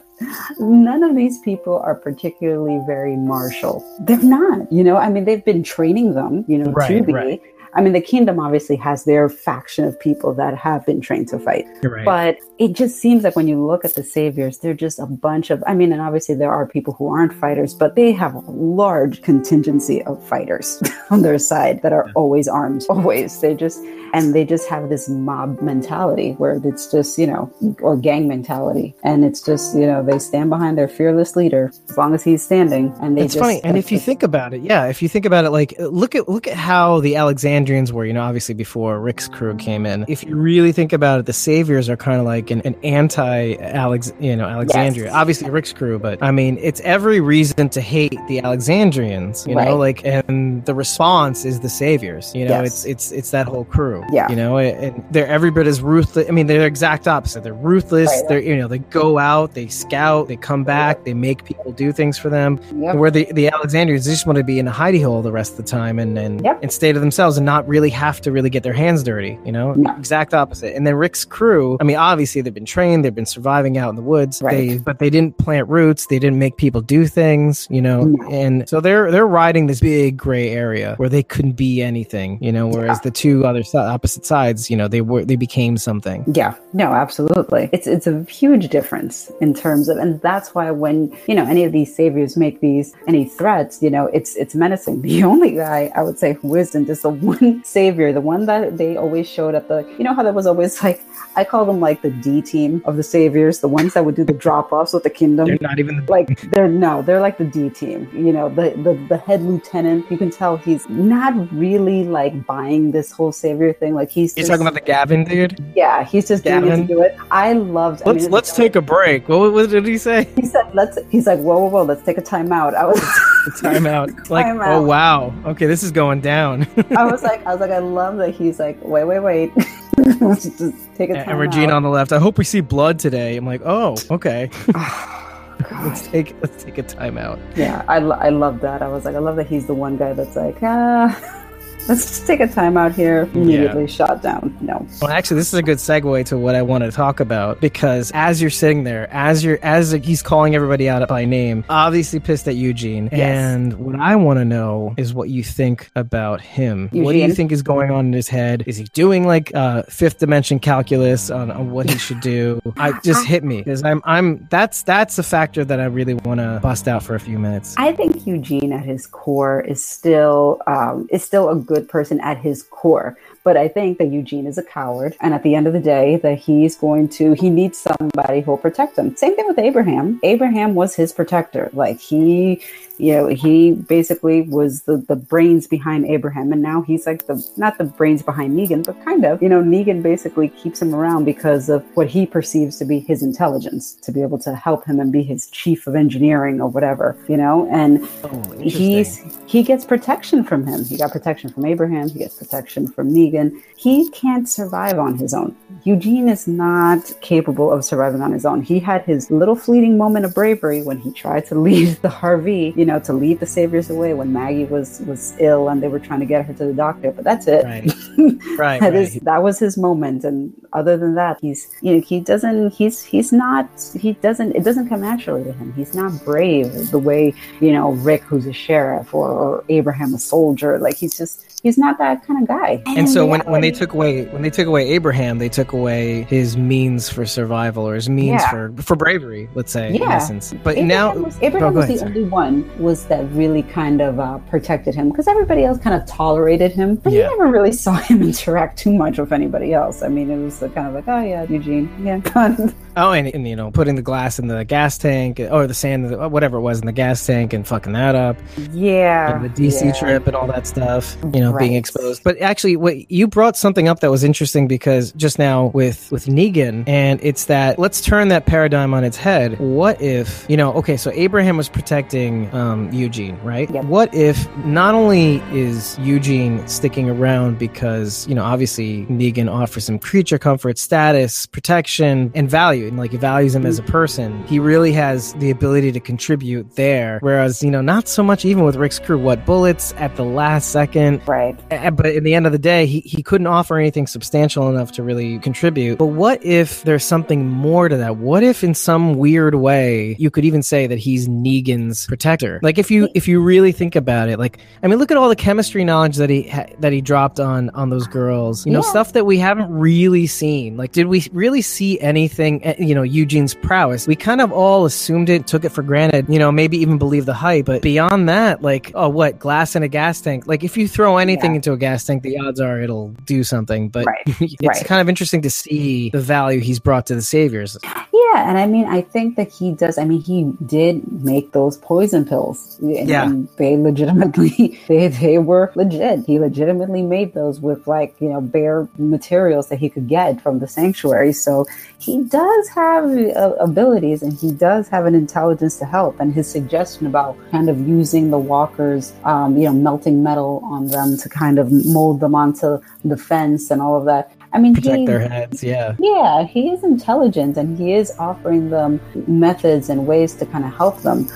none of these people are particularly very martial. They're not, you know. I mean, they've been training them, you know, to be. right. I mean, the kingdom obviously has their faction of people that have been trained to fight. Right. But it just seems like when you look at the saviors, they're just a bunch of, I mean, and obviously there are people who aren't fighters, but they have a large contingency of fighters on their side that are always armed, always. They just, and they just have this mob mentality where it's just, you know, or gang mentality. And it's just, you know, they stand behind their fearless leader as long as he's standing. And they it's just, funny, and if you think about it, yeah, if you think about it, like look at look at how the Alexandrians were. You know, obviously before Rick's crew came in. If you really think about it, the Saviors are kind of like an, an anti-Alex, you know, Alexandria. Yes. Obviously Rick's crew, but I mean, it's every reason to hate the Alexandrians. You Right. know, like, and the response is the Saviors. You know, Yes. it's it's it's that whole crew. Yeah. you know, and they're every bit as ruthless. I mean, they're the exact opposite. They're ruthless. Right. They're you know, they go out, they scout, they come back, they make people do things for them. Yep. Where the, the Alexandrians they just want to be in a hidey hole the rest of the time and, and, Yep. and stay to themselves and not really have to really get their hands dirty, you know? No. Exact opposite. And then Rick's crew, I mean, obviously they've been trained, they've been surviving out in the woods, Right. they, but they didn't plant roots, they didn't make people do things, you know? No. And so they're they're riding this big gray area where they couldn't be anything, you know, whereas the two other opposite sides, you know, they were they became something. Yeah, no, absolutely. It's it's a huge difference in terms of, and that's why when you know any of these saviors make these any threats, you know, it's it's menacing. The only guy I would say who isn't is the one savior, the one that they always showed at the, you know how there was always like I call them like the D team of the saviors, the ones that would do the drop offs with the kingdom They're not even the like they're no they're like the d team you know the, the the head lieutenant you can tell he's not really like buying this whole savior thing like he's You're talking about the Gavin dude? yeah he's just doing it Gavin? to do it i loved I Let's mean, let's take a break. What, what did he say? he said let's he's like whoa whoa whoa let's take a timeout. i was Time out. Like, Time oh wow. Okay, this is going down. i was like i was like i love that he's like wait wait wait let's just take a time and Regina out. on the left. I hope we see blood today. I'm like, oh, okay. Let's take let's take a timeout. yeah I, lo- I love that i was like i love that he's the one guy that's like ah let's just take a time out here immediately shot down no Well, actually, this is a good segue to what I want to talk about because as you're sitting there, as you're as he's calling everybody out by name, obviously pissed at Eugene. Yes. And what I want to know is what you think about him. What do you think is going on in his head? Is he doing like uh, fifth dimension calculus on, on what he should do? I just hit me because I'm I'm that's that's a factor that I really want to bust out for a few minutes. I think Eugene at his core is still um, is still a good person at his core. But I think that Eugene is a coward, and at the end of the day, that he's going to he needs somebody who will protect him. Same thing with Abraham. Abraham was his protector. Like he, you know, he basically was the the brains behind Abraham, and now he's like the not the brains behind Negan, but kind of. You know, Negan basically keeps him around because of what he perceives to be his intelligence, to be able to help him and be his chief of engineering or whatever. You know, and Oh, he's he gets protection from him. He got protection from Abraham. He gets protection from Negan. He can't survive on his own. Eugene is not capable of surviving on his own. He had his little fleeting moment of bravery when he tried to leave the RV, you know, to lead the Saviors away when Maggie was was ill and they were trying to get her to the doctor. But that's it. right, right, That right. is- that was his moment and other than that he's you know he doesn't he's he's not he doesn't it doesn't come naturally to him he's not brave the way you know rick who's a sheriff or, or abraham a soldier like he's just he's not that kind of guy And so when, when they took away when they took away Abraham, they took away his means for survival or his means Yeah. for for bravery, let's say in Yeah. essence. But Abraham now was, Abraham Oh, was ahead, the sorry. only one was that really kind of uh, protected him because everybody else kind of tolerated him, but Yeah. you never really saw him interact too much with anybody else. I mean, it was the kind of like, oh yeah, Eugene, yeah, Oh, and, and you know, putting the glass in the gas tank or the sand, whatever it was, in the gas tank and fucking that up. yeah, and the DC yeah. trip and all that stuff. You know, of being exposed. But actually, what you brought something up that was interesting because just now with with Negan, and it's that let's turn that paradigm on its head. What if you know? Okay, so Abraham was protecting um, Eugene, right? Yep. What if not only is Eugene sticking around because you know obviously Negan offers him creature comfort, status, protection, and value, and like he values him as a person. He really has the ability to contribute there. Whereas you know not so much even with Rick's crew. What bullets at the last second Right. Uh, but in the end of the day, he, he couldn't offer anything substantial enough to really contribute. But what if there's something more to that? What if in some weird way you could even say that he's Negan's protector? Like if you if you really think about it, like I mean, look at all the chemistry knowledge that he ha- that he dropped on on those girls. You know, Yeah. stuff that we haven't really seen. Like, did we really see anything? eh, You know, Eugene's prowess. We kind of all assumed it, took it for granted. You know, maybe even believe the hype. But beyond that, like, oh, what glass in a gas tank? Like, if you throw anything Yeah. into a gas tank, the odds are it'll do something. But Right. it's Right. kind of interesting to see the value he's brought to the saviors. Yeah, and I mean, I think that he does. I mean, he did make those poison pills. And, Yeah. and they legitimately, they they were legit. He legitimately made those with like you know bare materials that he could get from the sanctuary. So he does have uh, abilities, and he does have an intelligence to help. And his suggestion about kind of using the walkers, um, you know, melting metal on them to kind of mold them onto the fence and all of that. I mean, Protect he, their heads. Yeah. yeah, he is intelligent and he is offering them methods and ways to kind of help them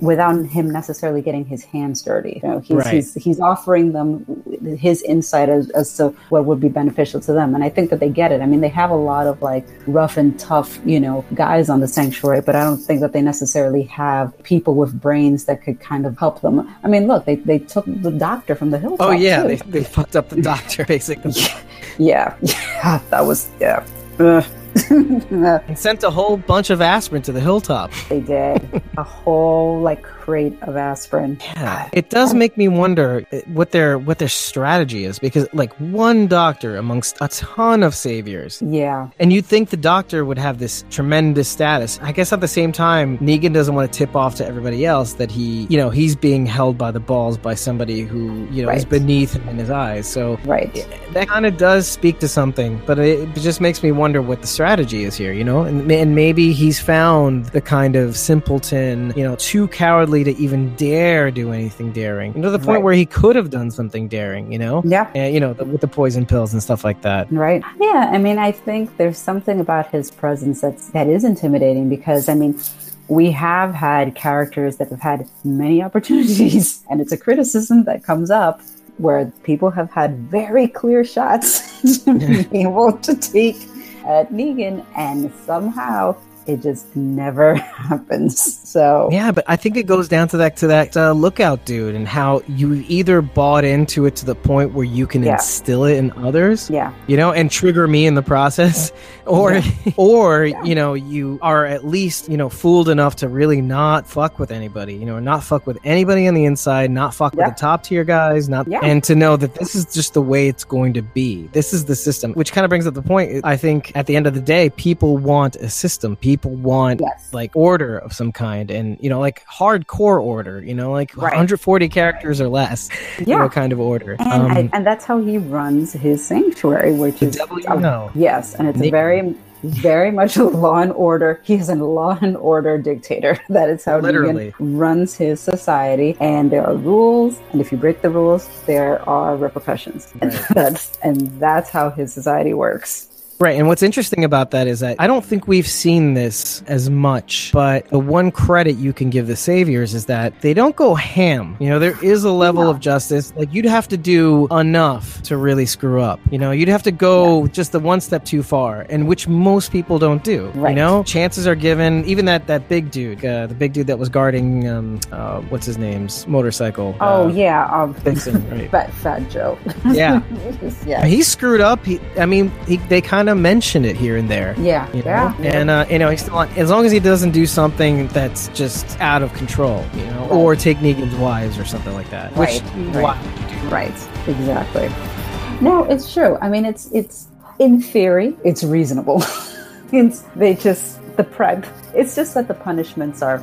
without him necessarily getting his hands dirty. You know, he's, Right. he's, he's offering them his insight as, as to what would be beneficial to them. And I think that they get it. I mean, they have a lot of like rough and tough, you know, guys on the sanctuary, but I don't think that they necessarily have people with brains that could kind of help them. I mean, look, they, they took the doctor from the hilltop. Oh yeah, too. they, they fucked up the doctor basically. yeah, yeah, that was, yeah. Ugh. and sent a whole bunch of aspirin to the hilltop. They did a whole like crate of aspirin. Yeah, it does make me wonder uh, what their what their strategy is because like one doctor amongst a ton of saviors, Yeah, and you'd think the doctor would have this tremendous status. I guess at the same time, Negan doesn't want to tip off to everybody else that he, you know, he's being held by the balls by somebody who you know is beneath him in his eyes. So right. that kind of does speak to something, but it, it just makes me wonder what the strategy is here, you know? And, and maybe he's found the kind of simpleton, you know, too cowardly to even dare do anything daring. You know, the point Right. where he could have done something daring, you know? Yeah. And, you know, the, with the poison pills and stuff like that. Right. Yeah. I mean, I think there's something about his presence that's that is intimidating because I mean, we have had characters that have had many opportunities, and it's a criticism that comes up where people have had very clear shots to be able to take at Negan, and somehow it just never happens. So Yeah, but I think it goes down to that to that uh, lookout dude and how you either bought into it to the point where you can Yeah. instill it in others, yeah, you know, and trigger me in the process, or or you know you are at least you know fooled enough to really not fuck with anybody, you know, not fuck with anybody on the inside, not fuck Yeah. with the top tier guys, not Yeah. and to know that this is just the way it's going to be. This is the system, which kind of brings up the point. I think at the end of the day, people want a system. People want yes, like order of some kind and you know like hardcore order you know like Right. 140 characters or less you Yeah. know kind of order And, um, I, and that's how he runs his sanctuary, which is you yes, and it's a Nick- very, very much a law and order. He is a law and order dictator. That is how Literally. Negan runs his society, and there are rules, and if you break the rules, there are repercussions. And that's and that's how his society works. Right, and what's interesting about that is that I don't think we've seen this as much, but the one credit you can give the Saviors is that they don't go ham. You know, there is a level No. of justice. Like, you'd have to do enough to really screw up. You know, you'd have to go just the one step too far, and which most people don't do. Right. You know, chances are given, even that, that big dude, uh, the big dude that was guarding, um, uh, what's his name's motorcycle. Oh uh, yeah, um, Vixen, right. fat fat Joe. Yeah. yeah, He screwed up. He, I mean, he, they kind of mention it here and there. yeah, You know? yeah. And uh, you know, as long as he doesn't do something that's just out of control, you know, or take Negan's wives or something like that. Right, Which right. why would you do Right, exactly. No, it's true. I mean, it's it's in theory, it's reasonable. it's they just the prep. It's just that the punishments are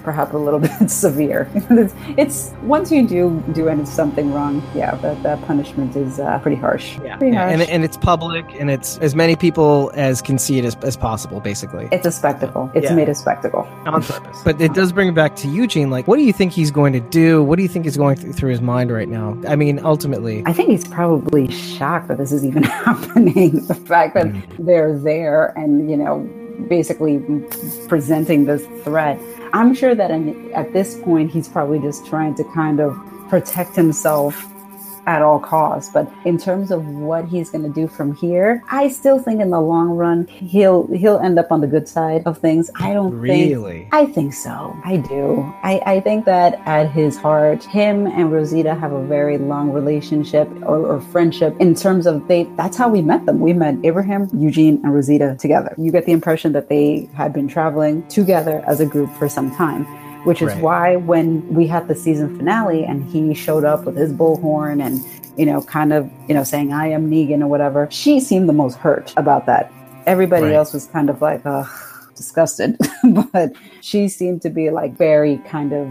perhaps a little bit severe. it's, it's, once you do do something wrong, yeah, that, that punishment is uh, pretty harsh. Yeah, pretty yeah. harsh. And, and it's public, and it's as many people as can see it as, as possible, basically. it's a spectacle. It's Yeah. made a spectacle. on purpose. But it does bring it back to Eugene. Like, what do you think he's going to do? What do you think is going th- through his mind right now? I mean, ultimately, I think he's probably shocked that this is even happening. The fact that they're there and, you know, basically presenting this threat. I'm sure that in, at this point, he's probably just trying to kind of protect himself at all costs. But in terms of what he's going to do from here, I still think in the long run he'll he'll end up on the good side of things. I don't think really. I think so. I do. I, I think that at his heart, him and Rosita have a very long relationship or, or friendship in terms of they that's how we met them. We met Abraham, Eugene, and Rosita together. You get the impression that they had been traveling together as a group for some time. Which is Right. why when we had the season finale and he showed up with his bullhorn and, you know, kind of, you know, saying, I am Negan or whatever, she seemed the most hurt about that. Everybody Right. else was kind of like, ugh, disgusted. but she seemed to be like very kind of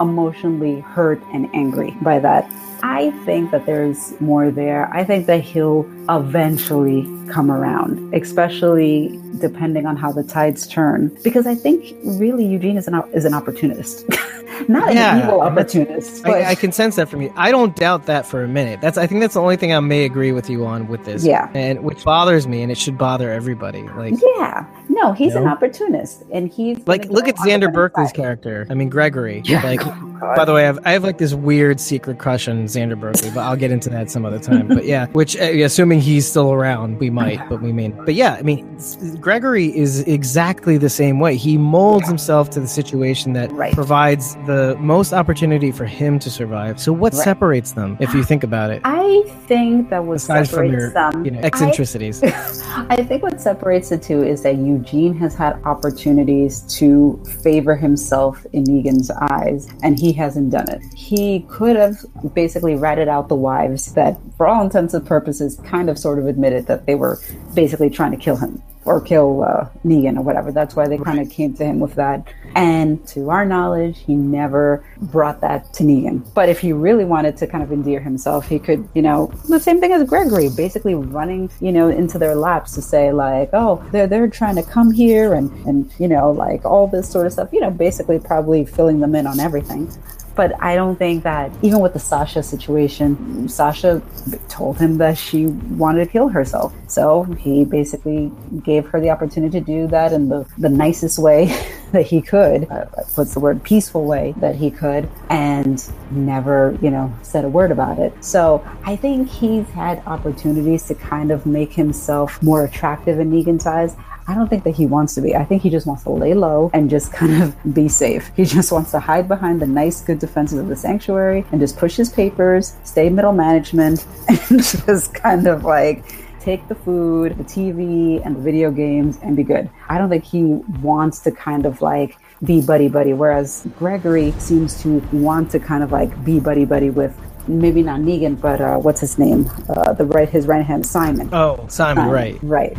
emotionally hurt and angry by that. I think that there's more there. I think that he'll eventually come around, especially depending on how the tides turn. Because I think really Eugene is an is an opportunist, not an Yeah, evil and that's- opportunist. But I, I can sense that from you. I don't doubt that for a minute. That's I think that's the only thing I may agree with you on with this. Yeah. and which bothers me, and it should bother everybody. Like, yeah, no, he's an opportunist, and he's like look at Xander Berkeley's character. I mean, Gregory. Yeah. Like, God. by the way, I have, I have like this weird secret crush on Xander Berkeley, but I'll get into that some other time. But yeah, which uh, assuming he's still around, we might, but we may. Not. But yeah, I mean, Gregory is exactly the same way. He molds himself to the situation that Right. provides the most opportunity for him to survive. So what Right. separates them, if you think about it? I think that what Aside from separates your, them, you know, I- eccentricities. I think what separates the two is that Eugene has had opportunities to favor himself in Negan's eyes, and he hasn't done it. He could have basically ratted out the wives that, for all intents and purposes, kind of sort of admitted that they were basically trying to kill him or kill uh, Negan or whatever. That's why they kind of came to him with that. And to our knowledge, he never brought that to Negan. But if he really wanted to kind of endear himself, he could, you know, the same thing as Gregory, basically running, you know, into their laps to say like, oh, they're they're trying to come here and and you know, like all this sort of stuff. You know, basically probably filling them in on everything. But I don't think that even with the Sasha situation, Sasha told him that she wanted to kill herself. So he basically gave her the opportunity to do that in the, the nicest way that he could. Uh, what's the word? Peaceful way that he could, and never, you know, said a word about it. So I think he's had opportunities to kind of make himself more attractive in Negan's eyes. I don't think that he wants to be. I think he just wants to lay low and just kind of be safe. He just wants to hide behind the nice, good defenses of the sanctuary and just push his papers, stay middle management, and just kind of like take the food, the TV, and the video games and be good. I don't think he wants to kind of like be buddy buddy, whereas Gregory seems to want to kind of like be buddy buddy with maybe not Negan, but uh, what's his name? Uh, the right, his right hand Simon. Oh, Simon, Um, right. Right.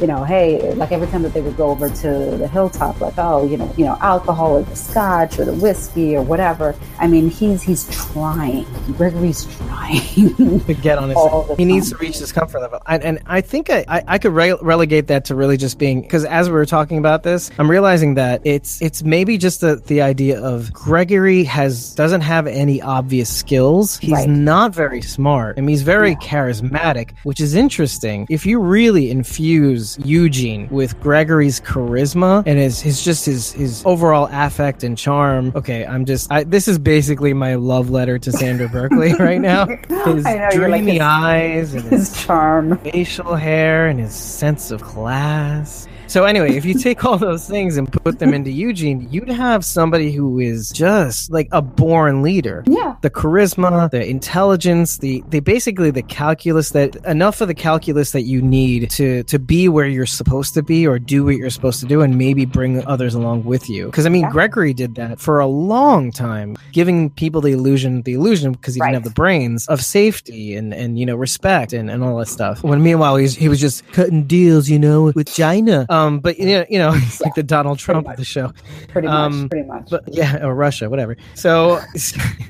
You know, hey, like every time that they would go over to the hilltop, like, oh, you know, you know, alcohol or the scotch or the whiskey or whatever. I mean, he's he's trying. Gregory's trying. to get on his he needs to reach this comfort level and, and i think i, I, I could re- relegate that to really just being because as we were talking about this i'm realizing that it's it's maybe just the, the idea of gregory has doesn't have any obvious skills he's Right. not very smart I mean, he's very charismatic which is interesting if you really infuse eugene with gregory's charisma and his, his just his his overall affect and charm okay i'm just I, this is basically my love letter to Xander berkeley right now his know, you're like dreamy his- eyes and his his charm. facial hair and his sense of class. So anyway, if you take all those things and put them into Eugene, you'd have somebody who is just like a born leader. Yeah. The charisma, the intelligence, the the basically the calculus that enough of the calculus that you need to to be where you're supposed to be or do what you're supposed to do and maybe bring others along with you. Because I mean, Yeah. Gregory did that for a long time, giving people the illusion, the illusion because he Right. didn't have the brains of safety and and you know respect and, and all that stuff. When meanwhile he's, he was just cutting deals, you know, with China. Um, but you know, you know, he's like the Donald Trump of the show. Pretty much, Um, pretty much. But yeah, or Russia, whatever. So,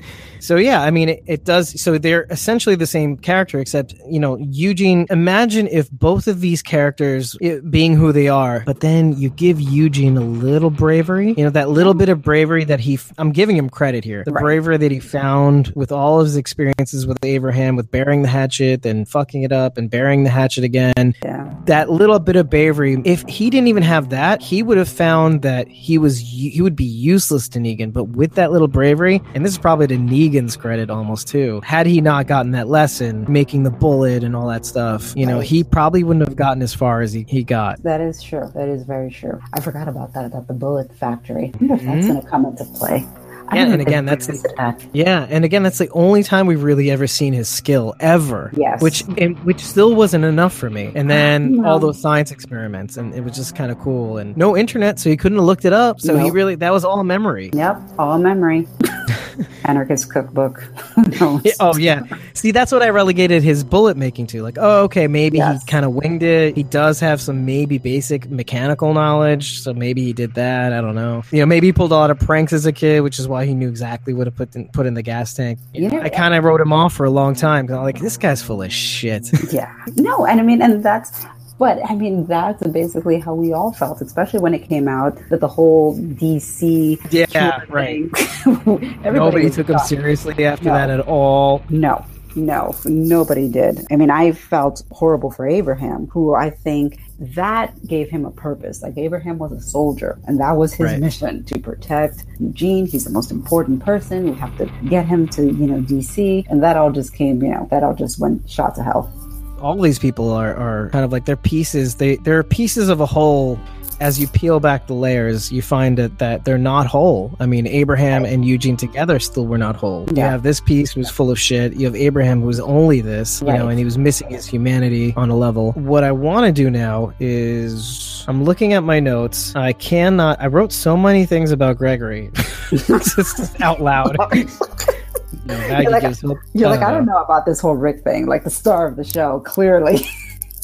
so yeah, I mean, it, it does. So they're essentially the same character, except you know, Eugene. Imagine if both of these characters eh, being who they are, but then you give Eugene a little bravery. You know, that little bit of bravery that he. I'm giving him credit here. The Right. bravery that he found with all of his experiences with Abraham, with bearing the hatchet, and fucking it up, and bearing the hatchet again yeah. that little bit of bravery if he didn't even have that he would have found that he was he would be useless to negan but with that little bravery and this is probably to negan's credit almost too had he not gotten that lesson making the bullet and all that stuff you know Right. he probably wouldn't have gotten as far as he, he got That is true. That is very true. I forgot about that, about the bullet factory. I wonder if that's going to come into play. Mm-hmm. Yeah, and again, that's- that. yeah and again that's the only time we've really ever seen his skill ever Yes. which and, which still wasn't enough for me and then No. all those science experiments and it was just kind of cool and no internet so he couldn't have looked it up so he really that was all memory Yep, all memory. Anarchist cookbook. Yeah, oh yeah. See, that's what I relegated his bullet making to. Like, oh, okay, maybe Yes. he kind of winged it. He does have some maybe basic mechanical knowledge, so maybe he did that. I don't know. You know, maybe he pulled a lot of pranks as a kid, which is why he knew exactly what to put in, put in the gas tank. You know, I kind of wrote him off for a long time. 'cause I'm like, this guy's full of shit. Yeah. No, and I mean, and that's, but I mean, that's basically how we all felt, especially when it came out that the whole DC. Yeah, right. thing- Everybody Nobody took him seriously after No. that at all. No, no, nobody did. I mean, I felt horrible for Abraham, who I think that gave him a purpose. Like Abraham was a soldier, and that was his Right. mission to protect Eugene. He's the most important person. We have to get him to, you know, DC, and that all just came, you know, that all just went shot to hell. All these people are, are kind of like they're pieces. They they're pieces of a whole. As you peel back the layers you find that, that they're not whole. I mean abraham and eugene together still were not whole. You Yeah. have this piece who's full of shit. You have abraham who's only this you know and he was missing his humanity on a level. What i want to do now is i'm looking at my notes. I cannot i wrote so many things about gregory. Just out loud. You know, Maggie You're like- gives hope. You're like, Uh, I don't know about this whole Rick thing, like the star of the show, clearly.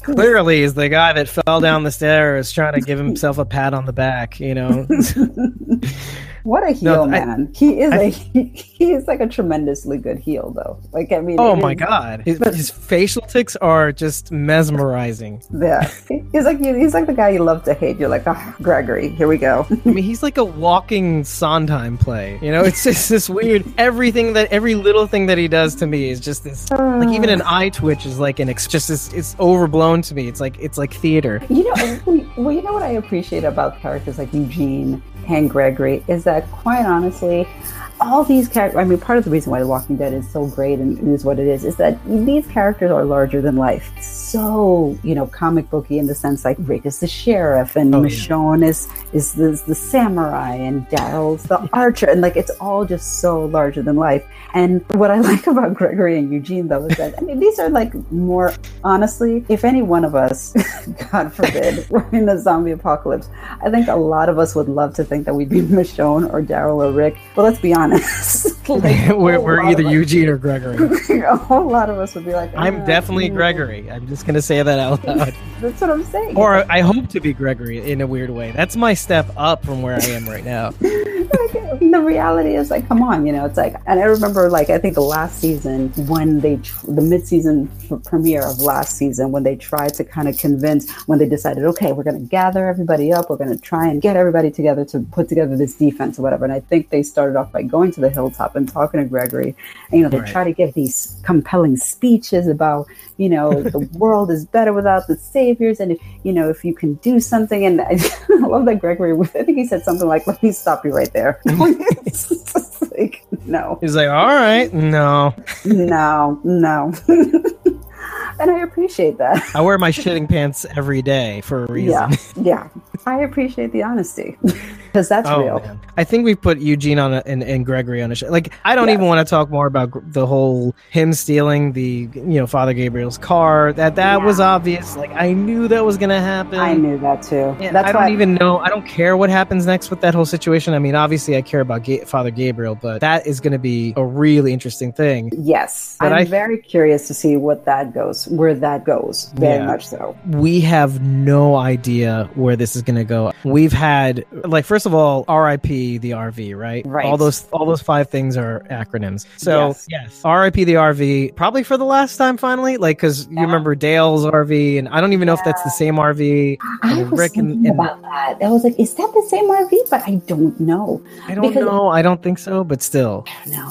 clearly is the guy that fell down the stairs trying to give himself a pat on the back, you know. what a heel, No, I- man. he is I- a he, he is like a tremendously good heel though. Like I mean oh my is- god. His, his facial tics are just mesmerizing. Yeah. He's like he's like the guy you love to hate. You're like, ah, Gregory, here we go. I mean, he's like a walking Sondheim play. You know, it's just this weird everything that every little thing that he does to me is just this like even an eye twitch is like an ex- just this, it's overblown to me. It's like it's like theater. You know, well, you know what I appreciate about characters like Eugene and Gregory is that, quite honestly, all these characters. I mean, part of the reason why The Walking Dead is so great and is what it is is that these characters are larger than life. So, you know, comic booky in the sense like Rick is the sheriff and Oh, yeah. Michonne is is the, the samurai and Daryl's the archer, and like it's all just so larger than life. And what I like about Gregory and Eugene, though, is that I mean, these are like more honestly, if any one of us, God forbid, were in a zombie apocalypse, I think a lot of us would love to think that we'd be Michonne or Daryl or Rick. But let's be honest, like, we're we're either of us- Eugene or Gregory. a whole lot of us would be like, I'm "Uh, definitely Gregory. I'm just gonna say that out loud. That's what I'm saying. Or I hope to be Gregory in a weird way. That's my step up from where I am right now. Like, the reality is like come on you know it's like and i remember like i think the last season when they tr- the mid-season premiere of last season when they tried to kind of convince when they decided okay we're going to gather everybody up we're going to try and get everybody together to put together this defense or whatever and i think they started off by going to the hilltop and talking to gregory and you know they Right. try to give these compelling speeches about you know the world is better without the saviors and if you know if you can do something and i, I love that gregory i think he said something like let me stop you right there it's just like no. He's like, all right, no. no no. And i appreciate that. I wear my shitting pants every day for a reason. yeah yeah. I appreciate the honesty because that's Oh, real. man. I think we've put Eugene on a, and, and Gregory on a show. Like, I don't Yes. even want to talk more about the whole him stealing the you know Father Gabriel's car. That that was obvious. Like, I knew that was gonna happen. I knew that too. Yeah, that's I don't why even know. I don't care what happens next with that whole situation. I mean, obviously, I care about Ga- Father Gabriel, but that is going to be a really interesting thing. Yes, But I'm I- very curious to see what that goes, where that goes. Very Yeah. much so. We have no idea where this is going to go. We've had, like, first of all, R.I.P. the RV, right? Right. All those, all those five things are acronyms. So Yes. yes, R.I.P. the RV, probably for the last time, finally. Like, because you remember Dale's RV, and I don't even know if that's the same RV. I And was Rick and- thinking and- about that. I was like, is that the same RV? But I don't know. I don't Because- know. I don't think so, but still. No.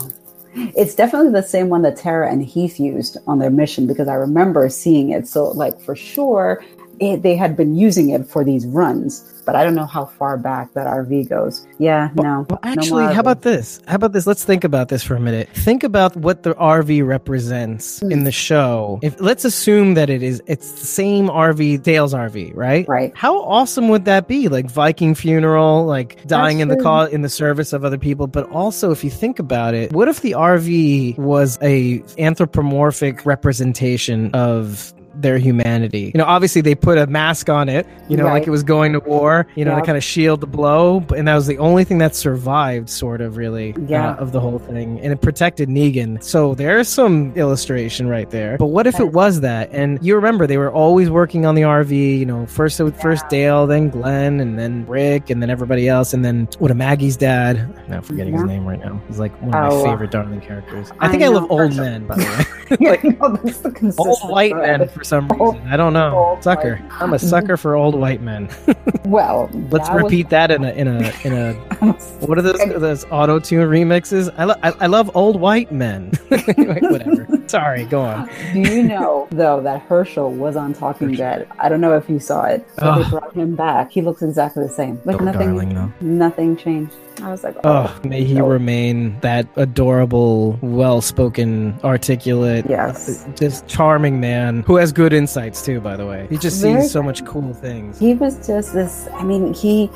It's definitely the same one that Tara and Heath used on their mission because I remember seeing it. So, like, for sure, it, they had been using it for these runs, but I don't know how far back that RV goes. Yeah, no. Well, actually, more how about this? How about this? Let's think about this for a minute. Think about what the RV represents Hmm. in the show. If let's assume that it is, it's the same RV, Dale's RV, right? Right. How awesome would that be? Like Viking funeral, like dying in the true. cause in the service of other people. But also, if you think about it, what if the RV was a anthropomorphic representation of their humanity. You know, obviously they put a mask on it, you know, like it was going to war, you know, to kind of shield the blow. And that was the only thing that survived, sort of, really, Yeah. uh, of the whole thing. And it protected Negan. So there's some illustration right there. But what if it was that? And you remember they were always working on the RV, you know, first, first Dale, then Glenn, and then Rick, and then everybody else. And then what a Maggie's dad. I'm not forgetting his name right now. He's like one of Oh, my uh, favorite darling characters. I I think I, love old men, by the way. Yeah, like, no, that's the old white men for some reason. I don't know. Sucker. I'm a sucker for old white men. Well, Let's that was- repeat that in a in a in a what are those those auto tune remixes? I, lo- I I love old white men. Whatever. Sorry, go on. Do you know though that Hershel was on Talking Dead? I don't know if you saw it. But Ugh. they brought him back. He looks exactly the same. Like Oh, nothing, darling, no. nothing changed. I was like, oh, Oh, may he no. remain that adorable, well-spoken, articulate, yes. just charming man who has good insights too. By the way, he just Very sees so much cool things. He was just this. I mean, he,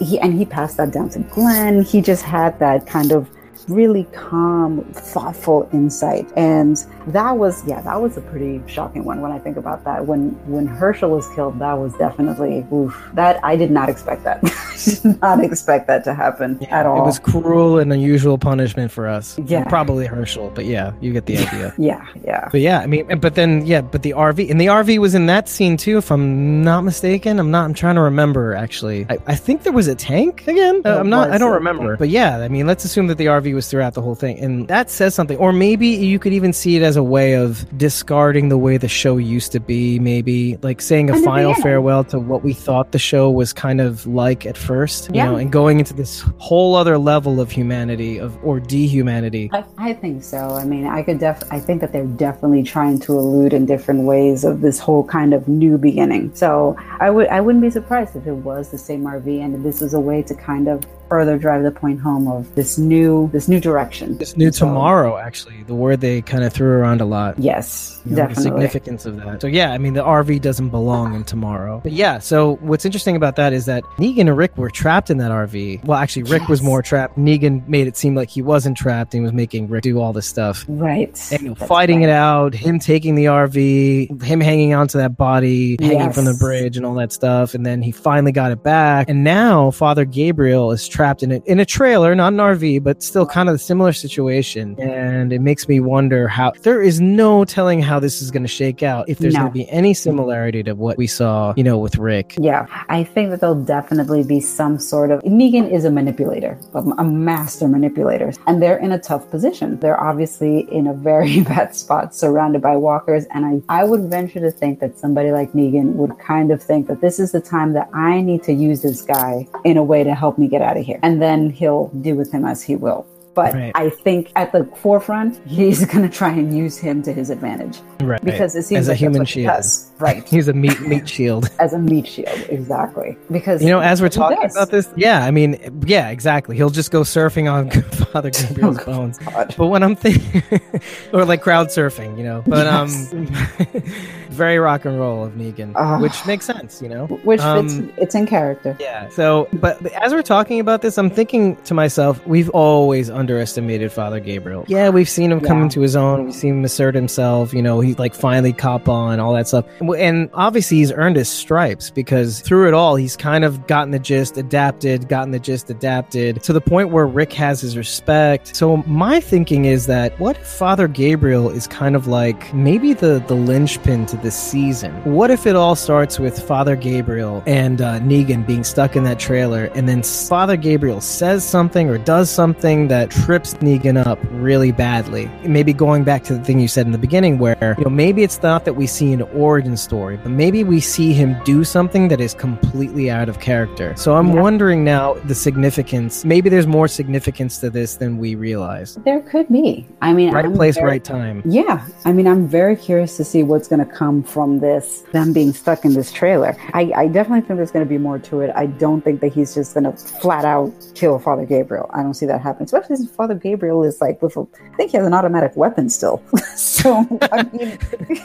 he, and he passed that down to Glenn. He just had that kind of really calm, thoughtful insight, and that was, yeah, that was a pretty shocking one when I think about that. When when Hershel was killed, that was definitely oof. That I did not expect that. did not expect that to happen at all. It was cruel and unusual punishment for us. Yeah. probably Hershel, but yeah, you get the idea. yeah, yeah. But yeah, I mean, but then yeah, but the RV and the RV was in that scene too, if I'm not mistaken. I'm not. I'm trying to remember actually. I, I think there was a tank again. Uh, I'm not. I don't remember. But yeah, I mean, let's assume that the RV was throughout the whole thing, and that says something. Or maybe you could even see it as a way of discarding the way the show used to be. Maybe like saying a In final beginning. farewell to what we thought the show was kind of like at first. You know, and going into this whole other level of humanity of or dehumanity. I, I think so. I mean, I could def. I think that they're definitely trying to allude in different ways of this whole kind of new beginning. So I would, I wouldn't be surprised if it was the same RV, and this was a way to kind of further drive the point home of this new, this new direction. This new So, tomorrow, actually, the word they kind of threw around a lot. Yes, you know, the significance of that. So yeah, I mean the RV doesn't belong in tomorrow. But yeah, so what's interesting about that is that Negan and Rick were trapped in that RV. Well, actually, Rick was more trapped. Negan made it seem like he wasn't trapped and was making Rick do all this stuff. Right. And That's fighting right. it out, him taking the RV, him hanging onto that body, hanging from the bridge, and all that stuff. And then he finally got it back. And now Father Gabriel is trapped in it in a trailer, not an RV, but still kind of a similar situation. And it makes me wonder how there is no telling how this is going to shake out. If there's No. going to be any similarity to what we saw, you know, with Rick. Yeah, I think that there'll definitely be some sort of. Negan is a manipulator, a, a master manipulator, and they're in a tough position. They're obviously in a very bad spot, surrounded by walkers. And I, I would venture to think that somebody like Negan would kind of think that this is the time that I need to use this guy in a way to help me get out of here, and then he'll do with him as he will. But Right. I think at the forefront, he's going to try and use him to his advantage Right. because it seems As a like human that's what he shield. Right. He's a meat meat shield. As a meat shield, exactly. Because You know, as we're talking does. about this, yeah, I mean, yeah, exactly. He'll just go surfing on Father Gabriel's bones. God. But when I'm thinking, or like crowd surfing, you know, but um, very rock and roll of Negan, Ah. which makes sense, you know. which Um, fits, it's in character. Yeah. So, but as we're talking about this, I'm thinking to myself, we've always underestimated Father Gabriel. Yeah, we've seen him come Yeah. into his own. We've seen him assert himself. You know, he like finally cop on all that stuff. And obviously, he's earned his stripes because through it all, he's kind of gotten the gist, adapted, gotten the gist, adapted to the point where Rick has his respect. So my thinking is that what if Father Gabriel is kind of like maybe the the linchpin to this season? What if it all starts with Father Gabriel and uh, Negan being stuck in that trailer, and then Father Gabriel says something or does something that trips Negan up really badly? Maybe going back to the thing you said in the beginning, where you know maybe it's not that we see an origin story, but maybe we see him do something that is completely out of character. So I'm Yeah. wondering now the significance. Maybe there's more significance to this than we realize. There could be. I mean, Right I'm place, very- right time. Yeah, I mean, I'm very curious to see what's going to come from this, them being stuck in this trailer. I, I definitely think there's going to be more to it. I don't think that he's just going to flat out kill Father Gabriel. I don't see that happening, especially Father Gabriel is like with, a, I think he has an automatic weapon still. so, I mean,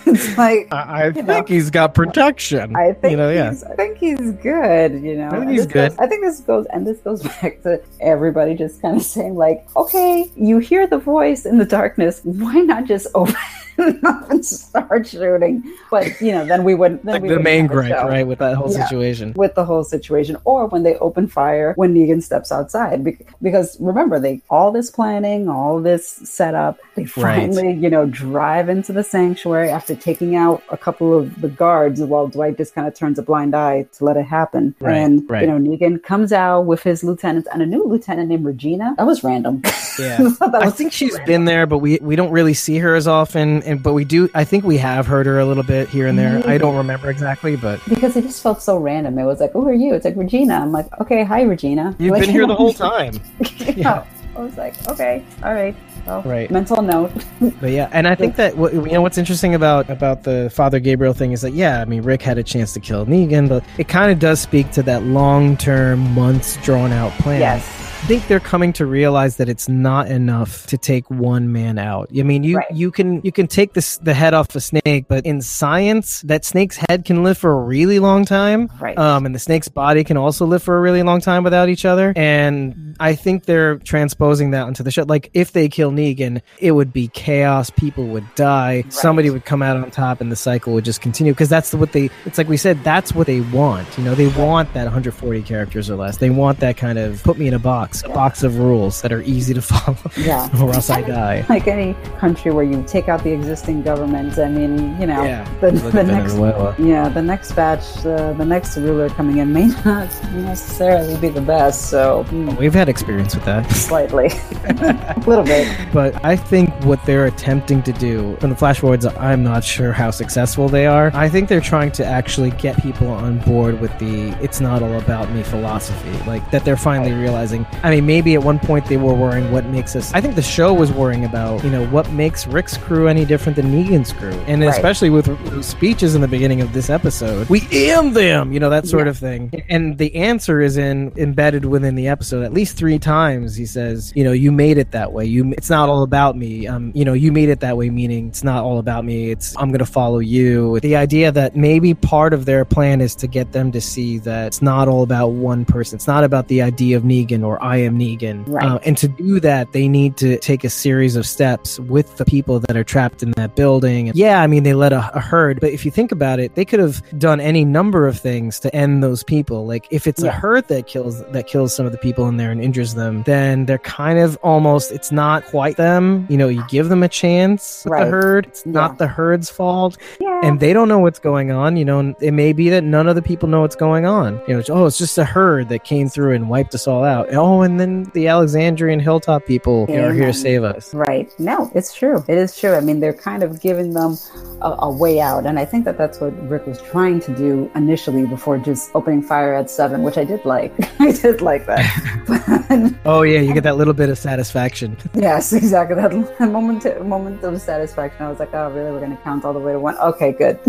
it's like, I, I think know. he's got protection. I think you know, yeah. he's, I think he's good. You know, I think he's this goes- good. I think this goes, and this goes back to everybody just kind of saying like, okay, you hear the voice in the darkness. Why not just open up and start shooting? But you know, then we wouldn't. Then Like we the main gripe, right, with that whole Yeah. situation. With the whole situation, or when they open fire when Negan steps outside, because remember they all this planning, all this setup, they Right. finally you know drive into the sanctuary after taking out a couple of the guards while Dwight just kind of turns a blind eye to let it happen. Right, and right. you know Negan comes out with his lieutenants and a new lieutenant named Regina. That was random. Yeah. I think she's random. been there, but we we don't really see her as often. And but we do. I think we have heard her a little bit here and there. I mm-hmm. don't remember exactly, but because it just felt so random. It was like, "Oh, who are you?" It's like Regina. I'm like, "Okay, hi, Regina." you've Like, been here the whole time. yeah. I was like, okay, all right. Well, Right. Mental note. But yeah, and I think that what, you know what's interesting about about the Father Gabriel thing is that yeah, I mean Rick had a chance to kill Negan, but it kind of does speak to that long term, months drawn out plan. yes. I think they're coming to realize that it's not enough to take one man out. I mean, you Right. you can you can take this the head off a snake, but in science, that snake's head can live for a really long time. Right. Um, and the snake's body can also live for a really long time without each other. And I think they're transposing that onto the show. Like, if they kill Negan, it would be chaos. People would die. Somebody would come out on top, and the cycle would just continue. Because that's what they. It's like we said. That's what they want. You know, they want that 140 characters or less. They want that kind of put me in a box, a box of rules that are easy to follow, Yeah. or else I die. Like any country where you take out the existing government, I mean, you know, Yeah. the, the next, yeah, the next batch, uh, the next ruler coming in may not necessarily be the best. So mm, We've had experience with that. slightly, a little bit. But I think what they're attempting to do in the flash forwards, I'm not sure how successful they are. I think they're trying to actually get people on board with the it's not all about me philosophy. Like that they're finally realizing. I mean, maybe at one point they were worrying what makes us. I think the show was worrying about, you know, what makes Rick's crew any different than Negan's crew. And Right. especially with speeches in the beginning of this episode, we am them, you know, that sort Yeah. of thing. And the answer is in embedded within the episode at least three times. He says, you know, you made it that way. You, it's not all about me. Um, you know, you made it that way, meaning it's not all about me. It's I'm gonna follow you. The idea that maybe part of their plan is to get them to see that it's not all about one person. It's not about the idea of Negan or I am Negan. Right. Uh, and to do that, they need to take a series of steps with the people that are trapped in that building. Yeah, I mean, they let a, a herd, but if you think about it, they could have done any number of things to end those people. Like if it's a herd that kills that kills some of the people in there and injures them, then they're kind of almost. It's not quite them. You know, you give them a chance with Right. the herd. It's Yeah. not the herd's fault Yeah. and they don't know what's going on. You know, and it may be that none of the people know what's going on. You know, it's, oh, it's just a herd that came through and wiped us all out. Oh oh, and then the Alexandrian hilltop people Yeah, are here to save us. Right. No, it's true. It is true. I mean, they're kind of giving them a, a way out. And I think that that's what Rick was trying to do initially before just opening fire at seven, which I did like. I did like that. Oh yeah, you get that little bit of satisfaction. yes, exactly. That moment, moment of satisfaction. I was like, oh, really? We're going to count all the way to one? Okay, good.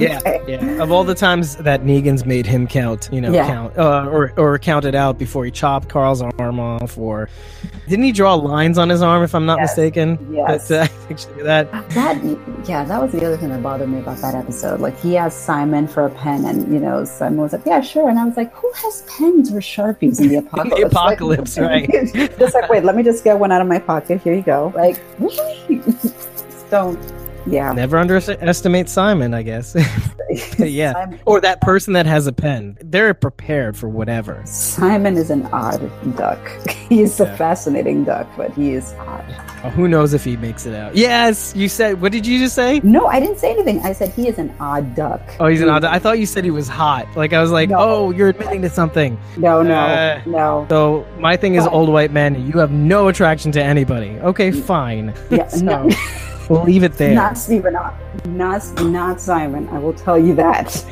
Yeah, Okay. yeah. Of all the times that Negan's made him count, you know, Yeah. count uh, or or count it out before he chopped Carl's arm off, or didn't he draw lines on his arm? If I'm not Yes. mistaken. Yes. But, uh, actually, that That yeah, that was the other thing that bothered me about that episode. Like he asked Simon for a pen, and you know Simon was like, "Yeah, sure," and I was like, "Who has pens or sharpies in the apocalypse?" Like, apocalypse, right. just like, wait, let me just get one out of my pocket. Here you go. Like, really? Don't. Yeah. never underestimate Simon, I guess. yeah, Simon, or that person that has a pen. They're prepared for whatever. Simon is an odd duck. He's Yeah. a fascinating duck, but he is odd. Uh, who knows if he makes it out? Yes, you said. What did you just say? No, I didn't say anything. I said he is an odd duck. Oh, he's an odd. I thought you said he was hot. Like I was like, No. oh, you're admitting to something. No, no, Uh, no. So my thing is Fine. old white men. You have no attraction to anybody. Okay, fine. Yeah, so no. We'll leave it there. Not Stephen, not, uh, not not Simon. I will tell you that.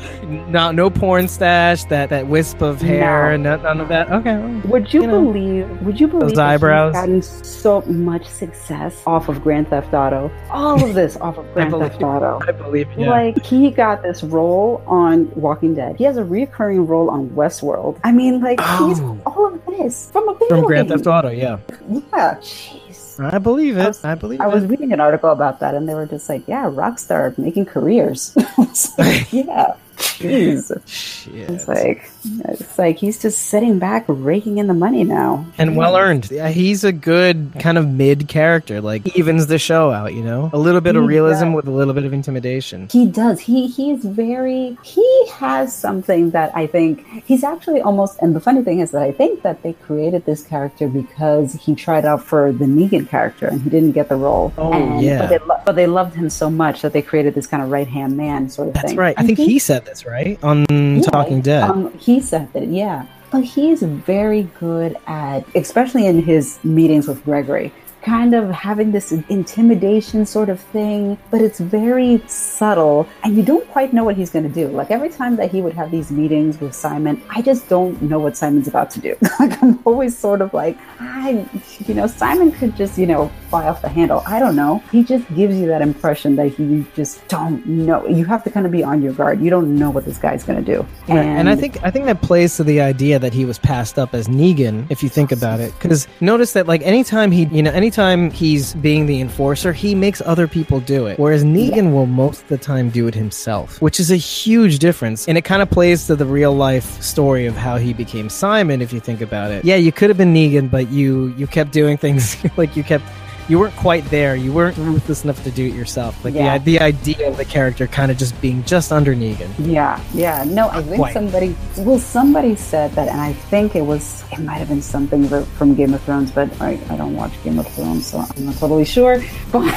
no, no porn stash. That that wisp of hair. No. None of that. Okay. Would you, You know, believe? Would you believe those that eyebrows. gotten so much success off of Grand Theft Auto? All of this off of Grand Theft Auto. I believe. Yeah. Like he got this role on Walking Dead. He has a recurring role on Westworld. I mean, like he's Oh. all of this from a video From Grand game. Theft Auto. Yeah. Yeah, jeez. I believe I it. was- I believe it. I was reading an article about that, and they were just like, "Yeah, Rockstar making careers." Like, yeah, jeez. Shit. It's like it's like he's just sitting back, raking in the money now, and well earned. Yeah, he's a good kind of mid character. Like evens the show out. You know, a little bit of He realism does. with a little bit of intimidation. He does. He he's very. He has something that I think he's actually almost. And the funny thing is that I think that they created this character because he tried out for the Negan character and he didn't get the role. Oh, and, yeah. But they, lo- but they loved him so much that they created this kind of right hand man sort of That's thing. That's right. I think he said this right on Yeah, Talking Dead. Um, he said that, yeah. But he's very good at, especially in his meetings with Gregory, kind of having this intimidation sort of thing, but it's very subtle and you don't quite know what he's going to do. Like every time that he would have these meetings with Simon, I just don't know what Simon's about to do. like I'm always sort of like, I, you know, Simon could just, you know, fly off the handle. I don't know. He just gives you that impression that you just don't know. You have to kind of be on your guard. You don't know what this guy's going to do. And, and I think I think that plays to the idea that he was passed up as Negan, if you think about it. Because notice that like anytime he, you know, anytime he's being the enforcer, he makes other people do it, whereas Negan will most of the time do it himself, which is a huge difference. And it kind of plays to the real life story of how he became Simon, if you think about it. Yeah, you could have been Negan, but you you kept doing things like you kept. You weren't quite there. You weren't ruthless enough to do it yourself. Like Yeah. the the idea of the character kind of just being just under Negan. Yeah, yeah. No, I think quite. somebody, well, somebody said that, and I think it was, it might have been something from Game of Thrones, but I, I don't watch Game of Thrones, so I'm not totally sure. But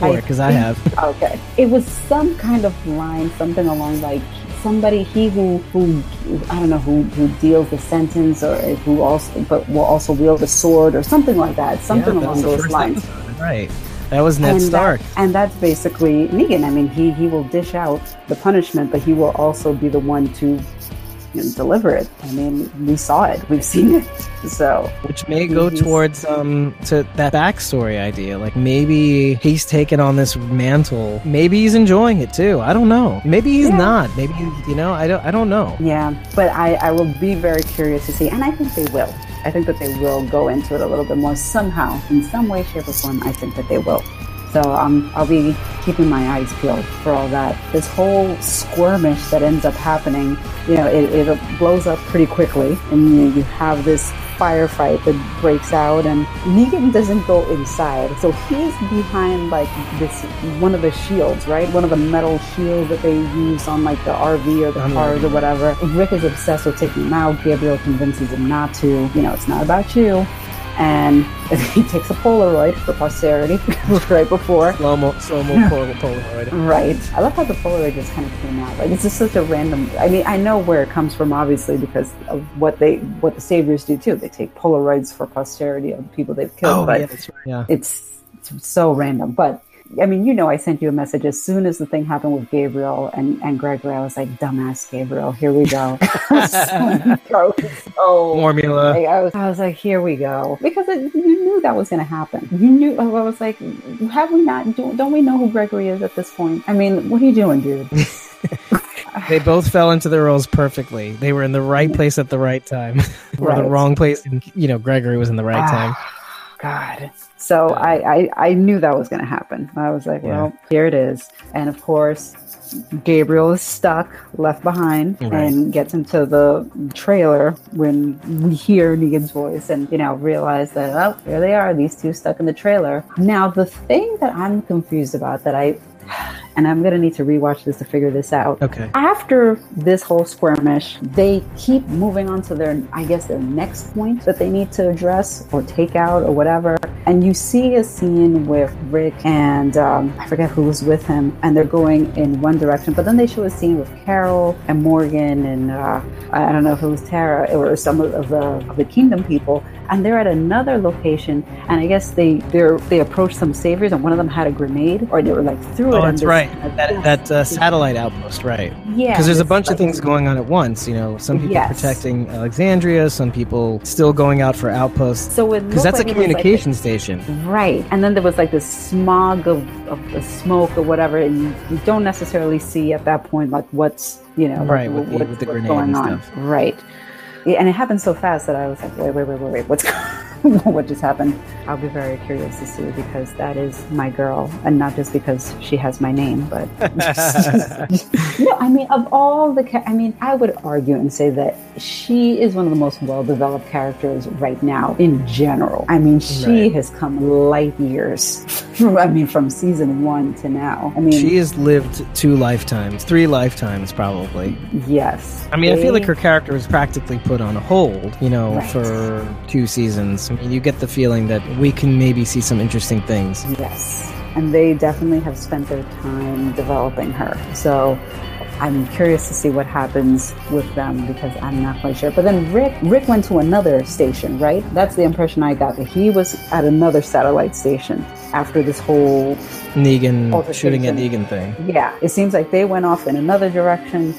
For it, because I have. okay, it was some kind of line, something along like somebody he who who I don't know who who deals the sentence or who also but will also wield a sword or something like that, something Yeah, that along those lines. episode, Right. That was Ned and that- Stark. and that's basically Negan. I mean, he he will dish out the punishment, but he will also be the one to know, deliver it. I mean, we saw it, we've seen it. So which may go towards um to that backstory idea. Like maybe he's taken on this mantle. Maybe he's enjoying it too. I don't know. Maybe he's Yeah. not. Maybe you know. I don't. I don't know. yeah, but I I will be very curious to see, and I think they will. I think that they will go into it a little bit more somehow, in some way, shape, or form. I think that they will. So um, I'll be keeping my eyes peeled for all that. This whole skirmish that ends up happening, you know, it, it blows up pretty quickly, and you, you have this firefight that breaks out, and Negan doesn't go inside, so he's behind like this one of the shields, right? One of the metal shields that they use on like the RV or the cars or whatever. Rick is obsessed with taking him out. Gabriel convinces him not to. You know, it's not about you. And he takes a Polaroid for posterity right before. Slow mo, slow mo Polaroid. Right. I love how the Polaroid just kind of came out. Like it's just such a random. I mean, I know where it comes from, obviously, because of what they, what the saviors do too. They take Polaroids for posterity of the people they've killed. Oh, but yeah, right. Yeah. it's, it's so random. But I mean, you know, I sent you a message as soon as the thing happened with Gabriel and, and Gregory. I was like, dumbass Gabriel, here we go. so, Formula. I, I was, I was like, here we go. Because it, you knew that was going to happen. You knew, I was like, have we not, do, don't we know who Gregory is at this point? I mean, what are you doing, dude? They both fell into their roles perfectly. They were in the right place at the right time, or the wrong place. And you know, Gregory was in the right ah. time. God. So I, I, I knew that was going to happen. I was like, well, here it is. And of course, Gabriel is stuck, left behind, Right. and gets into the trailer when we hear Negan's voice and, you know, realize that, oh, here they are, these two stuck in the trailer. Now, the thing that I'm confused about that I, and I'm going to need to rewatch this to figure this out. Okay. After this whole skirmish, they keep moving on to their, I guess, their next point that they need to address or take out or whatever. And you see a scene with Rick and um, I forget who was with him, and they're going in one direction. But then they show a scene with Carol and Morgan and uh, I don't know if it was Tara or some of the of the Kingdom people, and they're at another location. And I guess they they they approached some saviors, and one of them had a grenade, or they were like threw it. Oh, that's this- right. That that uh, satellite outpost, right? Yeah, Because there's a bunch of things going on at once. You know, some people Yes. protecting Alexandria, some people still going out for outposts. So Because that's a like it was, like, communication station. Right. And then there was like this smog of, of the smoke or whatever, and you, you don't necessarily see at that point like what's you know Right, what- with the- with the grenade going and on. stuff. Right. Yeah, and it happened so fast that I was like, wait, wait, wait, wait, wait, what's what just happened? I'll be very curious to see because that is my girl, and not just because she has my name, but no, I mean, of all the, cha- I mean, I would argue and say that she is one of the most well-developed characters right now in general. I mean, she Right. has come light years. From, I mean, from season one to now. I mean, She has lived two lifetimes, three lifetimes probably. yes. I mean, I feel like her character was practically put on hold, you know, Right. for two seasons. You get the feeling that we can maybe see some interesting things. Yes. And they definitely have spent their time developing her. So I'm curious to see what happens with them because I'm not quite sure. But then Rick Rick went to another station, right? That's the impression I got that he was at another satellite station after this whole Negan shooting at Negan thing. yeah, it seems like they went off in another direction,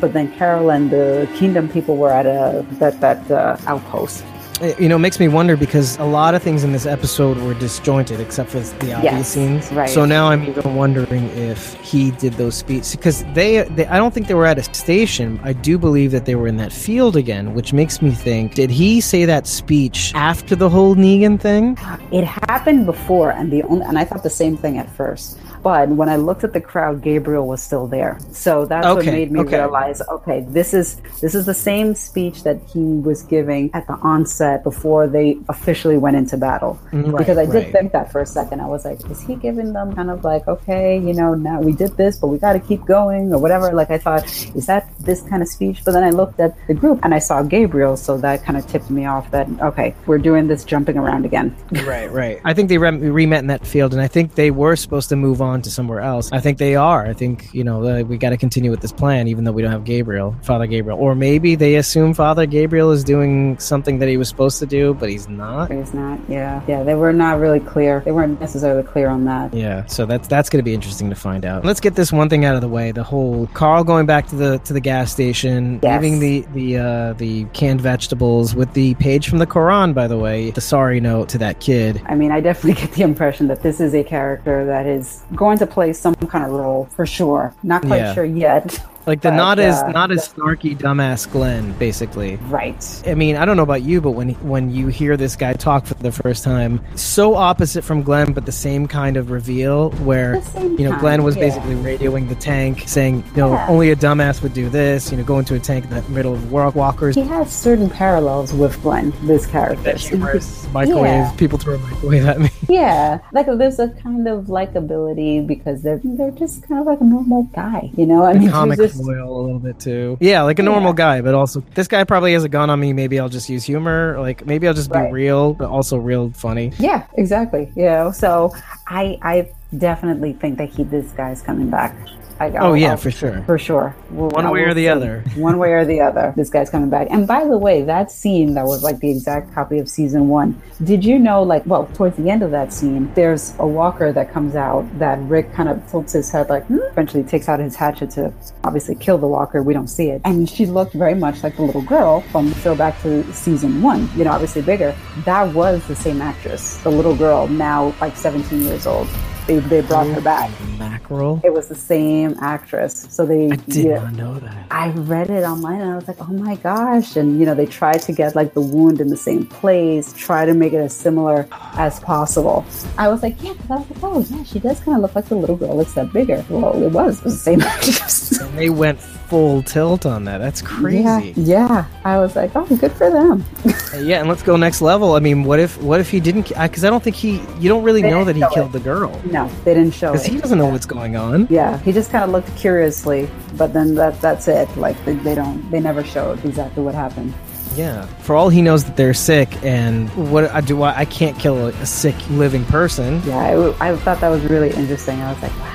but then Carol and the Kingdom people were at a that that uh, outpost. It- You know, it makes me wonder because a lot of things in this episode were disjointed except for the obvious Yes, scenes. right. So now I'm even wondering if he did those speeches because they, they, I don't think they were at a station. I do believe that they were in that field again, which makes me think: Did he say that speech after the whole Negan thing? It happened before, and the only and I thought the same thing at first. But when I looked at the crowd, Gabriel was still there. So that's what made me okay. realize, okay, this is this is the same speech that he was giving at the onset before they officially went into battle. Mm, right, because I did right. think that for a second. I was like, is he giving them kind of like, okay, you know, now we did this, but we got to keep going or whatever? Like I thought, is that this kind of speech? But then I looked at the group and I saw Gabriel, so that kind of tipped me off that okay, we're doing this jumping around again. Right, right. I think they re- re-met in that field, and I think they were supposed to move on to somewhere else. I think they are. I think you know we got to continue with this plan, even though we don't have Gabriel, Father Gabriel, or maybe they assume Father Gabriel is doing something that he was supposed to do, but he's not. It's not, yeah, yeah. They were not really clear. They weren't necessarily clear on that. Yeah, so that's that's going to be interesting to find out. Let's get this one thing out of the way: the whole Carl going back to the to the gas station, Yes. leaving the the uh, the canned vegetables with the page from the Quran. By the way, the sorry note to that kid. I mean, I definitely get the impression that this is a character that is going to play some kind of role for sure. Not quite Yeah. sure yet. Like the But, not as uh, not as snarky dumbass Glenn, basically. Right. I mean, I don't know about you, but when when you hear this guy talk for the first time, so opposite from Glenn, but the same kind of reveal where you know Glenn was yeah. basically radioing the tank, saying, you know, Yeah. only a dumbass would do this. You know, go into a tank in the middle of world walkers. He has certain parallels with Glenn, this character. Humorous microwave. Yeah. People throw a microwave at me. Yeah, like there's a kind of likability because they're they're just kind of like a normal guy, you know. I mean, comic there's a little bit too. Yeah, like a normal Yeah. guy, but also this guy probably has a gun on me. Maybe I'll just use humor. Like maybe I'll just be Right. real, but also real funny. Yeah, exactly. You know, so I I definitely think that he this guy's coming back. I, Oh yeah, I'll- for sure. for sure. We'll- One way or the see. other. One way or the other. This guy's coming back. And by the way, that scene that was like the exact copy of season one. Did you know, like, well, towards the end of that scene, there's a walker that comes out that Rick kind of tilts his head, like, hmm, eventually takes out his hatchet to obviously kill the walker. We don't see it. And she looked very much like the little girl from the show back to season one, you know, obviously bigger. That was the same actress, the little girl, now like 17 years old. They, they brought her back. Mackerel. It was the same actress. So they I did yeah, not know that. I read it online and I was like, oh my gosh. And, you know, they tried to get like the wound in the same place, try to make it as similar as possible. I was like, yeah, 'cause I was like, oh, yeah, she does kind of look like the little girl, except bigger. Well, it was, it was the same actress. And they went full tilt on that. That's crazy. Yeah, yeah. I was like, oh, good for them. Uh, yeah, and let's go next level. I mean, what if what if he didn't? Because uh, I don't think he. You don't really They know that he killed it. the girl. no, they didn't show Because he doesn't know what's going on. Yeah, he just kind of looked curiously, but then that that's it. Like they, they don't, they never showed exactly what happened. Yeah. For all he knows that they're sick, and what I do, I, I can't kill a, a sick living person. Yeah, I thought that was really interesting. I was like, wow,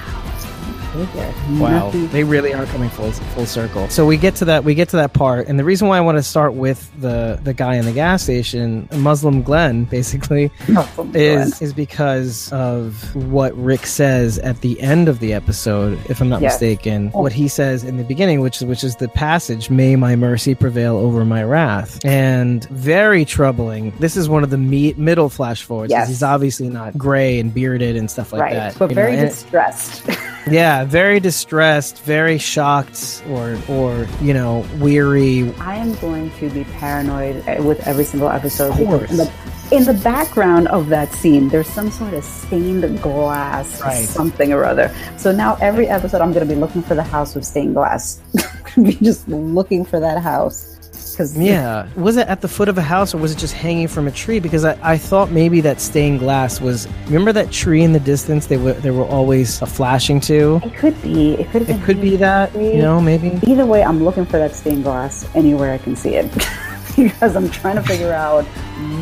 Wow, Nothing- they really are coming full full circle. So we get to that we get to that part, and the reason why I want to start with the the guy in the gas station, Muslim Glenn, basically, Nothing. is is because of what Rick says at the end of the episode, if I'm not Yes. mistaken. Oh. What he says in the beginning, which is which is the passage, "May my mercy prevail over my wrath," and very troubling. This is one of the me- middle flash forwards. Yes. he's obviously not gray and bearded and stuff like right, that. but you know, very and- distressed. yeah, very distressed, very shocked, or or you know, weary. I am going to be paranoid uh, with every single episode. Of course. In the, in the background of that scene, there's some sort of stained glass, Right. something or other. So now every episode, I'm going to be looking for the house with stained glass. be just looking for that house. Because Yeah, was it at the foot of a house or was it just hanging from a tree? Because I, I thought maybe that stained glass was. Remember that tree in the distance? They were they were always uh, flashing to. it could be. It could. It could be that you know maybe. Either way, I'm looking for that stained glass anywhere I can see it because I'm trying to figure out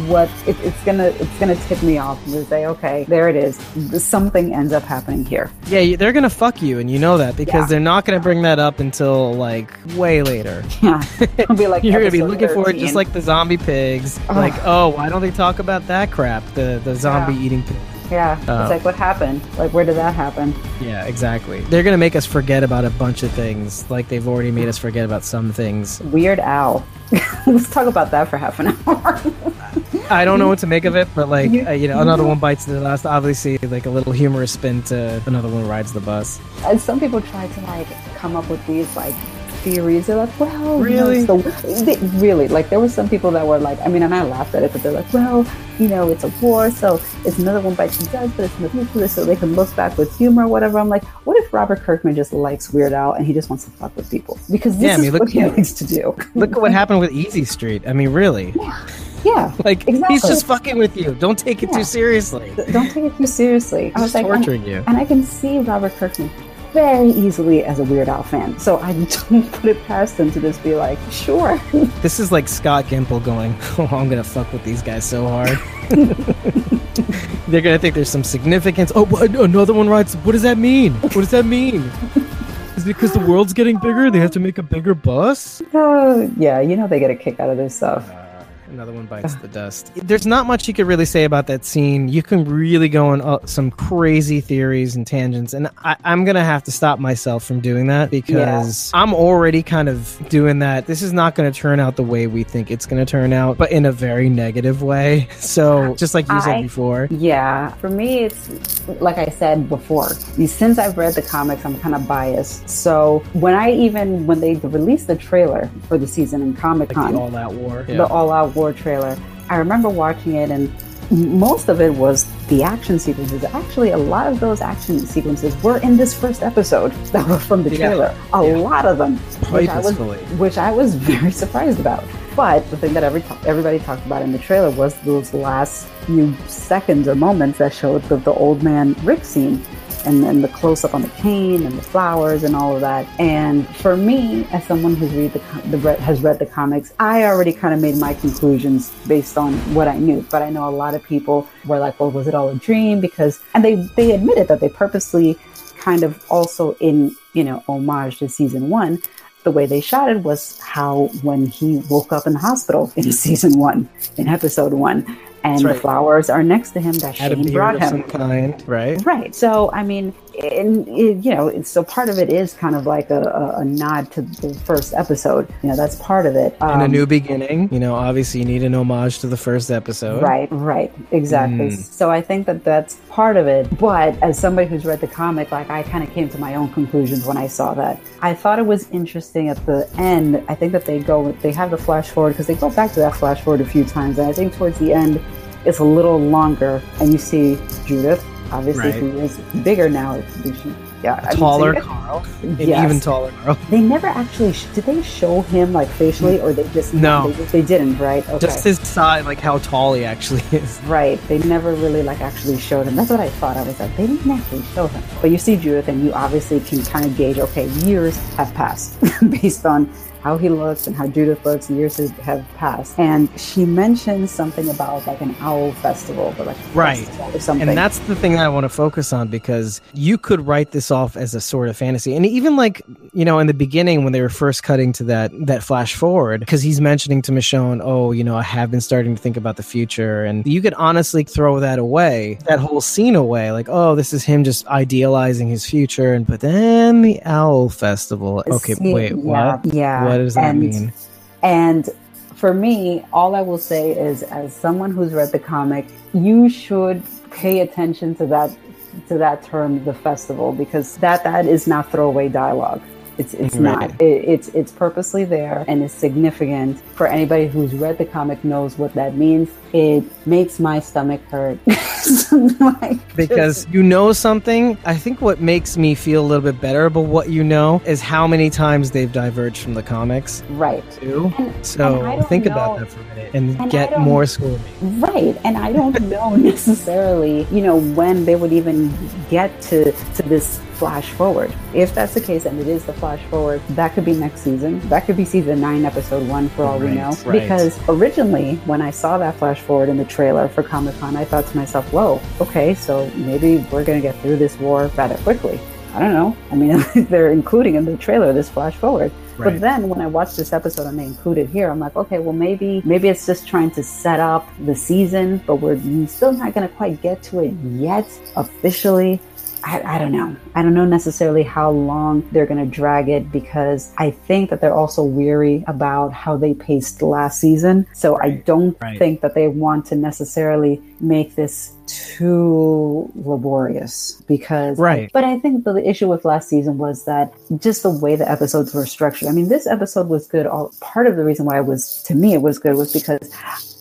what it, it's gonna it's gonna tip me off and say, okay, there it is. Something ends up happening here. Yeah, they're gonna fuck you, and you know that because Yeah. they're not gonna bring that up until like way later. Yeah, I'll be like, You're gonna be looking for it just like the zombie pigs. Like, oh, why don't they talk about that crap? The the zombie Yeah. eating pig. yeah. Oh. It's like what happened? Like where did that happen? Yeah, exactly. They're gonna make us forget about a bunch of things, like they've already made us forget about some things. Weird Al. Let's talk about that for half an hour. I don't know what to make of it, but like You- uh, you know, another one bites the dust. Obviously, like a little humorous spin to another one rides the bus. and some people try to like come up with these like theories. They're like, well, Really? You know, it's the, really, like there were some people that were like, I mean, and I laughed at it, but they're like, well, you know, it's a war, so it's another one bites the dust, but it's in the future, so they can look back with humor or whatever. I'm like, what if Robert Kirkman just likes Weird Al and he just wants to fuck with people because this Yeah, I mean, is look- what he likes to do. Look at what happened with Easy Street. I mean, really, Yeah, Yeah, like Exactly. he's just fucking with you. Don't take it Yeah. too seriously. don't take it too seriously. I He's was like, and- torturing you. And I can see Robert Kirkman very easily as a Weird Al fan. So I don't put it past them to just be like, sure. This is like Scott Gimple going, "Oh, I'm gonna fuck with these guys so hard." They're gonna think there's some significance. Oh, another one rides. What does that mean? What does that mean? Is it because the world's getting bigger? They have to make a bigger bus? Uh, yeah, you know they get a kick out of this stuff. Another one bites the dust. There's not much you could really say about that scene. You can really go on uh, some crazy theories and tangents, and I, I'm gonna have to stop myself from doing that because I'm already kind of doing that. This is not gonna turn out the way we think it's gonna turn out, but in a very negative way. So, just like you said before, Yeah, for me, it's like I said before. Since I've read the comics, I'm kind of biased. So when I even when they released the trailer for the season in Comic like Con, the All Out War. the All Out War trailer. I remember watching it, and most of it was the action sequences. Actually, a lot of those action sequences were in this first episode that were from the Yeah. trailer. A Yeah. lot of them, which I was, which I was very surprised about. But the thing that every everybody talked about in the trailer was those last few seconds or moments that showed the, the old man Rick scene. And then the close up on the cane and the flowers and all of that. And for me, as someone who's read the, the has read the comics, I already kind of made my conclusions based on what I knew. But I know a lot of people were like, "Well, was it all a dream?" Because and they they admitted that they purposely kind of also in you know homage to season one the way they shot it was how when he woke up in the hospital in season one, in episode one, and right. the flowers are next to him that Had Shane brought him. kind, right? Right. So I mean, and it, you know, so part of it is kind of like a, a, nod to the first episode. You know, that's part of it. Um, and a new beginning. You know, obviously you need an homage to the first episode. Right. Right. Exactly. Mm. So I think that that's part of it. But as somebody who's read the comic, like I kind of came to my own conclusions when I saw that. I thought it was interesting at the end. I think that they go, they have the flash forward because they go back to that flash forward a few times, and I think towards the end it's a little longer, and you see Judith obviously right. who is bigger now. Yeah, taller Carl, yes. even taller Carl. They never actually sh- did. They show him like facially, or they just no, they, they didn't, right? Okay. Just his side, like how tall he actually is. Right. They never really like actually showed him. That's what I thought. I was like, they didn't actually show him. But you see Judith, and you obviously can kind of gauge. Okay, years have passed based on how he looks and how Judith looks. Years have passed, and she mentions something about like an owl festival, but like right or something. And that's the thing that I want to focus on because you could write this off as a sort of fantasy, and even like you know in the beginning when they were first cutting to that that flash forward, because he's mentioning to Michonne, oh, you know, I have been starting to think about the future, and you could honestly throw that away, that whole scene away, like oh, this is him just idealizing his future, and but then the owl festival. Okay, See, wait, yeah, what? Yeah. What what does that and, mean? And for me, all I will say is, as someone who's read the comic, you should pay attention to that to that term, the festival, because that that is not throwaway dialogue. It's it's right. not. It, it's it's purposely there and it's significant for anybody who's read the comic knows what that means it makes my stomach hurt. like, because you know something. I think what makes me feel a little bit better about what you know is how many times they've diverged from the comics. Right. Too. And, so and think know, about that for a minute and, and get more school. Right. And I don't know necessarily, you know, when they would even get to to this flash forward. If that's the case, and it is the flash forward, that could be next season. That could be season nine, episode one, for all right, we know. Right. Because originally, when I saw that flash forward in the trailer for Comic Con, I thought to myself, whoa, okay, so maybe we're going to get through this war rather quickly. I don't know. I mean, they're including in the trailer this flash forward. Right. But then when I watched this episode and they included here, I'm like, okay, well maybe maybe it's just trying to set up the season, but we're still not going to quite get to it yet officially. I, I, don't know. I don't know necessarily how long they're going to drag it because I think that they're also weary about how they paced last season. So right. I don't right. think that they want to necessarily make this too laborious because right but i think the issue with last season was that just the way the episodes were structured i mean this episode was good all part of the reason why it was to me it was good was because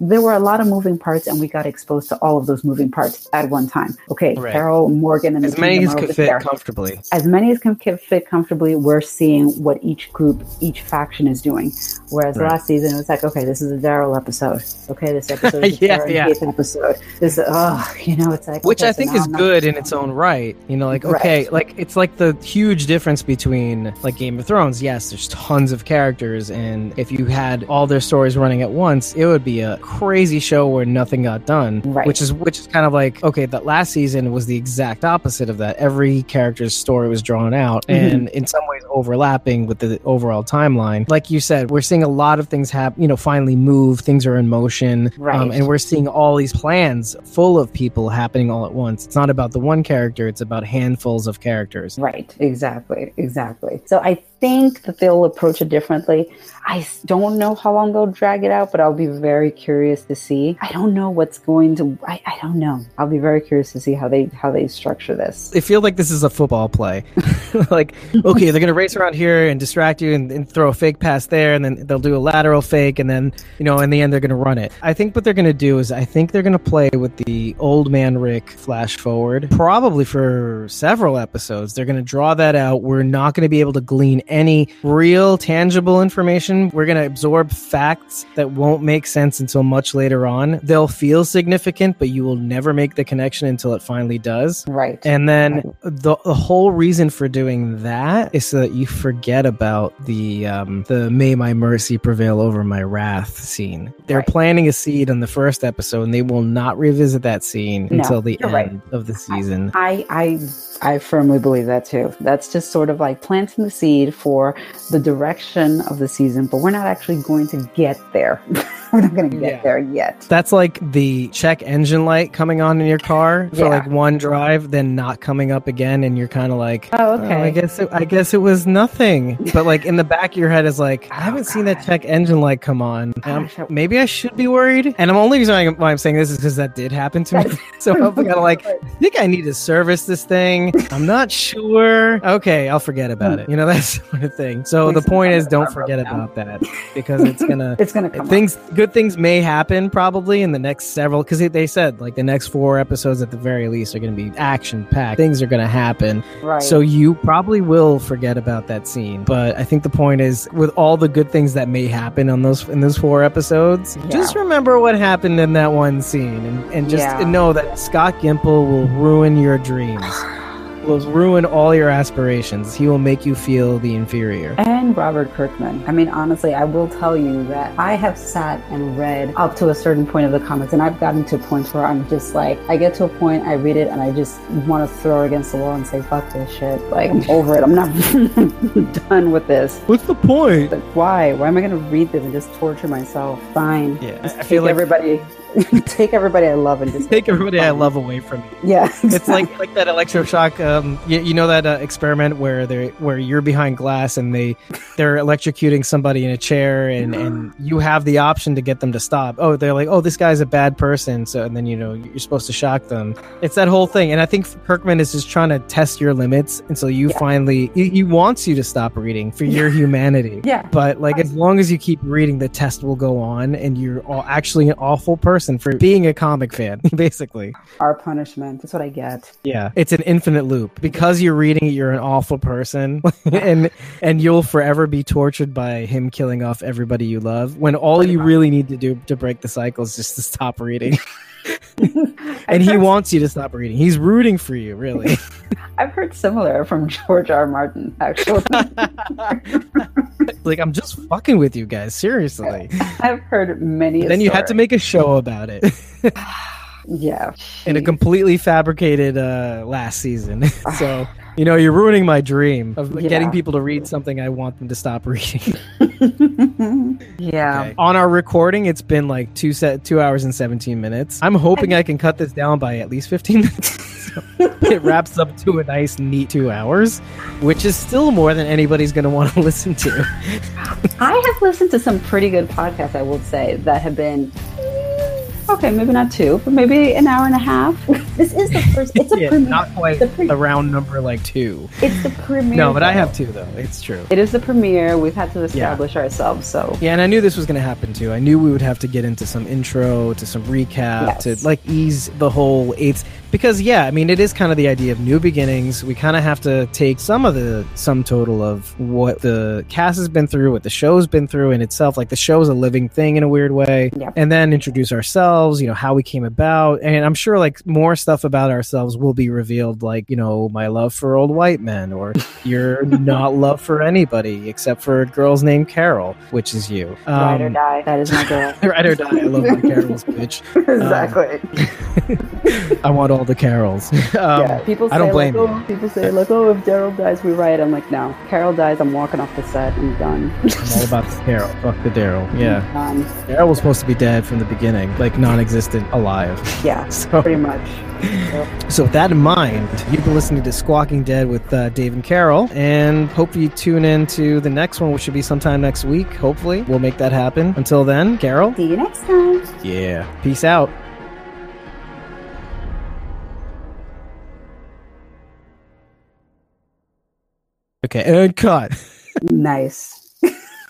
there were a lot of moving parts and we got exposed to all of those moving parts at one time okay right. carol morgan and as many as could fit there. comfortably as many as can fit comfortably we're seeing what each group each faction is doing whereas right. last season it was like okay this is a daryl episode okay this episode is a yeah, yeah. episode this oh you know it's like which i think is good in its own right you know like okay right. like it's like the huge difference between like game of thrones yes there's tons of characters and if you had all their stories running at once it would be a crazy show where nothing got done right. which is which is kind of like okay that last season was the exact opposite of that every character's story was drawn out mm-hmm. and in some ways overlapping with the overall timeline like you said we're seeing a lot of things happen you know finally move things are in motion right. Um, and we're seeing all these plans full of people happening all at once. It's not about the one character, it's about handfuls of characters. Right, exactly, exactly. So I think that they'll approach it differently. I don't know how long they'll drag it out, but I'll be very curious to see. I don't know what's going to. I, I don't know. I'll be very curious to see how they how they structure this. They feel like this is a football play. like, okay, they're gonna race around here and distract you and, and, throw a fake pass there, and then they'll do a lateral fake, and then you know, in the end, they're gonna run it. I think what they're gonna do is, I think they're gonna play with the old man Rick flash forward, probably for several episodes. They're gonna draw that out. We're not gonna be able to glean any real tangible information. We're going to absorb facts that won't make sense until much later on. They'll feel significant, but you will never make the connection until it finally does. Right. And then the, the whole reason for doing that is so that you forget about the um, the "May my mercy prevail over my wrath" scene. They're Right. planting a seed in the first episode, and they will not revisit that scene No, until the end right. of the season. I, I I firmly believe that too. That's just sort of like planting the seed for the direction of the season, but we're not actually going to get there. we're not going to get Yeah. there yet. That's like the check engine light coming on in your car for Yeah. like one drive, then not coming up again, and you're kind of like, Oh, "Oh, okay. I guess it, I guess it was nothing." But like in the back of your head is like, I oh, haven't seen that check engine light come on. Gosh, um, I- maybe I should be worried. And I'm only reason why I'm- saying this is because that did happen to me. so I'm kind of like, I think I need to service this thing. I'm not sure. Okay, I'll forget about hmm. it. You know that sort of thing. So the point is, don't forget about that because it's gonna It's come things good things may happen probably in the next several because they said like the next four episodes at the very least are going to be action packed things are going to happen. Right. so you probably will forget about that scene but i think the point is with all the good things that may happen on those in those four episodes Yeah. just remember what happened in that one scene and, and just Yeah. know that scott gimple will ruin your dreams will ruin all your aspirations he will make you feel the inferior and Robert Kirkman. I mean, honestly, I will tell you that I have sat and read up to a certain point of the comics, and I've gotten to points where I'm just like, I get to a point, I read it, and I just want to throw it against the wall and say, fuck this shit. Like, I'm over it. I'm not done with this. what's the point Like, why? Why am I going to read this and just torture myself? Fine. Yeah, Just I feel like- everybody, take everybody I love and just take everybody i love away from me Yeah, it's like like that electroshock um you, you know that uh, experiment where they where you're behind glass and they they're electrocuting somebody in a chair and and you have the option to get them to stop. Oh they're like oh this guy's a bad person. So and then you know you're supposed to shock them. It's that whole thing. And i think kirkman is just trying to test your limits until you Yeah. finally he, he wants you to stop reading for your humanity. Yeah. but like as long as you keep reading the test will go on and you're all actually an awful person for being a comic fan basically Our punishment. That's what I get. yeah, it's an infinite loop. Because you're reading it, you're an awful person, and and you'll forever be tortured by him killing off everybody you love. When all Pretty you much. really need to do to break the cycle is just to stop reading. and he wants you to stop reading. He's rooting for you, really. I've heard similar from George R. Martin, actually. like I'm just fucking with you guys, seriously. I've heard many. then you had to make a show about it Yeah. in a completely fabricated uh last season. so you know, you're ruining my dream of Yeah. getting people to read something I want them to stop reading. yeah. Okay. On our recording, it's been like two set two hours and seventeen minutes. I'm hoping I can cut this down by at least fifteen minutes. So it wraps up to a nice, neat two hours, which is still more than anybody's going to want to listen to. I have listened to some pretty good podcasts, I will say, that have been okay, maybe not two, but maybe an hour and a half. this is the first. It's a Yeah, premiere. not quite The pre- a round number like two. It's the premiere. No, but I have two though. It's true. It is the premiere. We've had to establish ourselves, so Yeah, and I knew this was going to happen too. I knew we would have to get into some intro, to some recap, Yes. to like ease the whole eights. Because yeah, I mean, it is kind of the idea of new beginnings. We kind of have to take some of the sum total of what the cast has been through, what the show's been through in itself. Like the show's a living thing in a weird way, Yep. and then introduce ourselves. You know how we came about, and I'm sure like more stuff about ourselves will be revealed. Like you know my love for old white men, or your not love for anybody except for a girl's named Carol, which is you. ride or Um, die. That is my girl. Ride or die. I love my carols, bitch. exactly. I want all the carols. Um, yeah. People say I don't blame like, you. oh, people say like, oh, if Daryl dies, we riot. I'm like, no. Carol dies. I'm walking off the set. I'm done. I'm all about the Carol. Fuck the Daryl. Yeah. Um, Daryl was supposed to be dead from the beginning, like non existent, alive. yeah. So, Pretty much. so with that in mind, you've been listening to Squawking Dead with uh, Dave and Carol, and hope you tune in to the next one, which should be sometime next week. Hopefully, we'll make that happen. Until then, Carol, See you next time. yeah, peace out. Okay, and cut. Nice.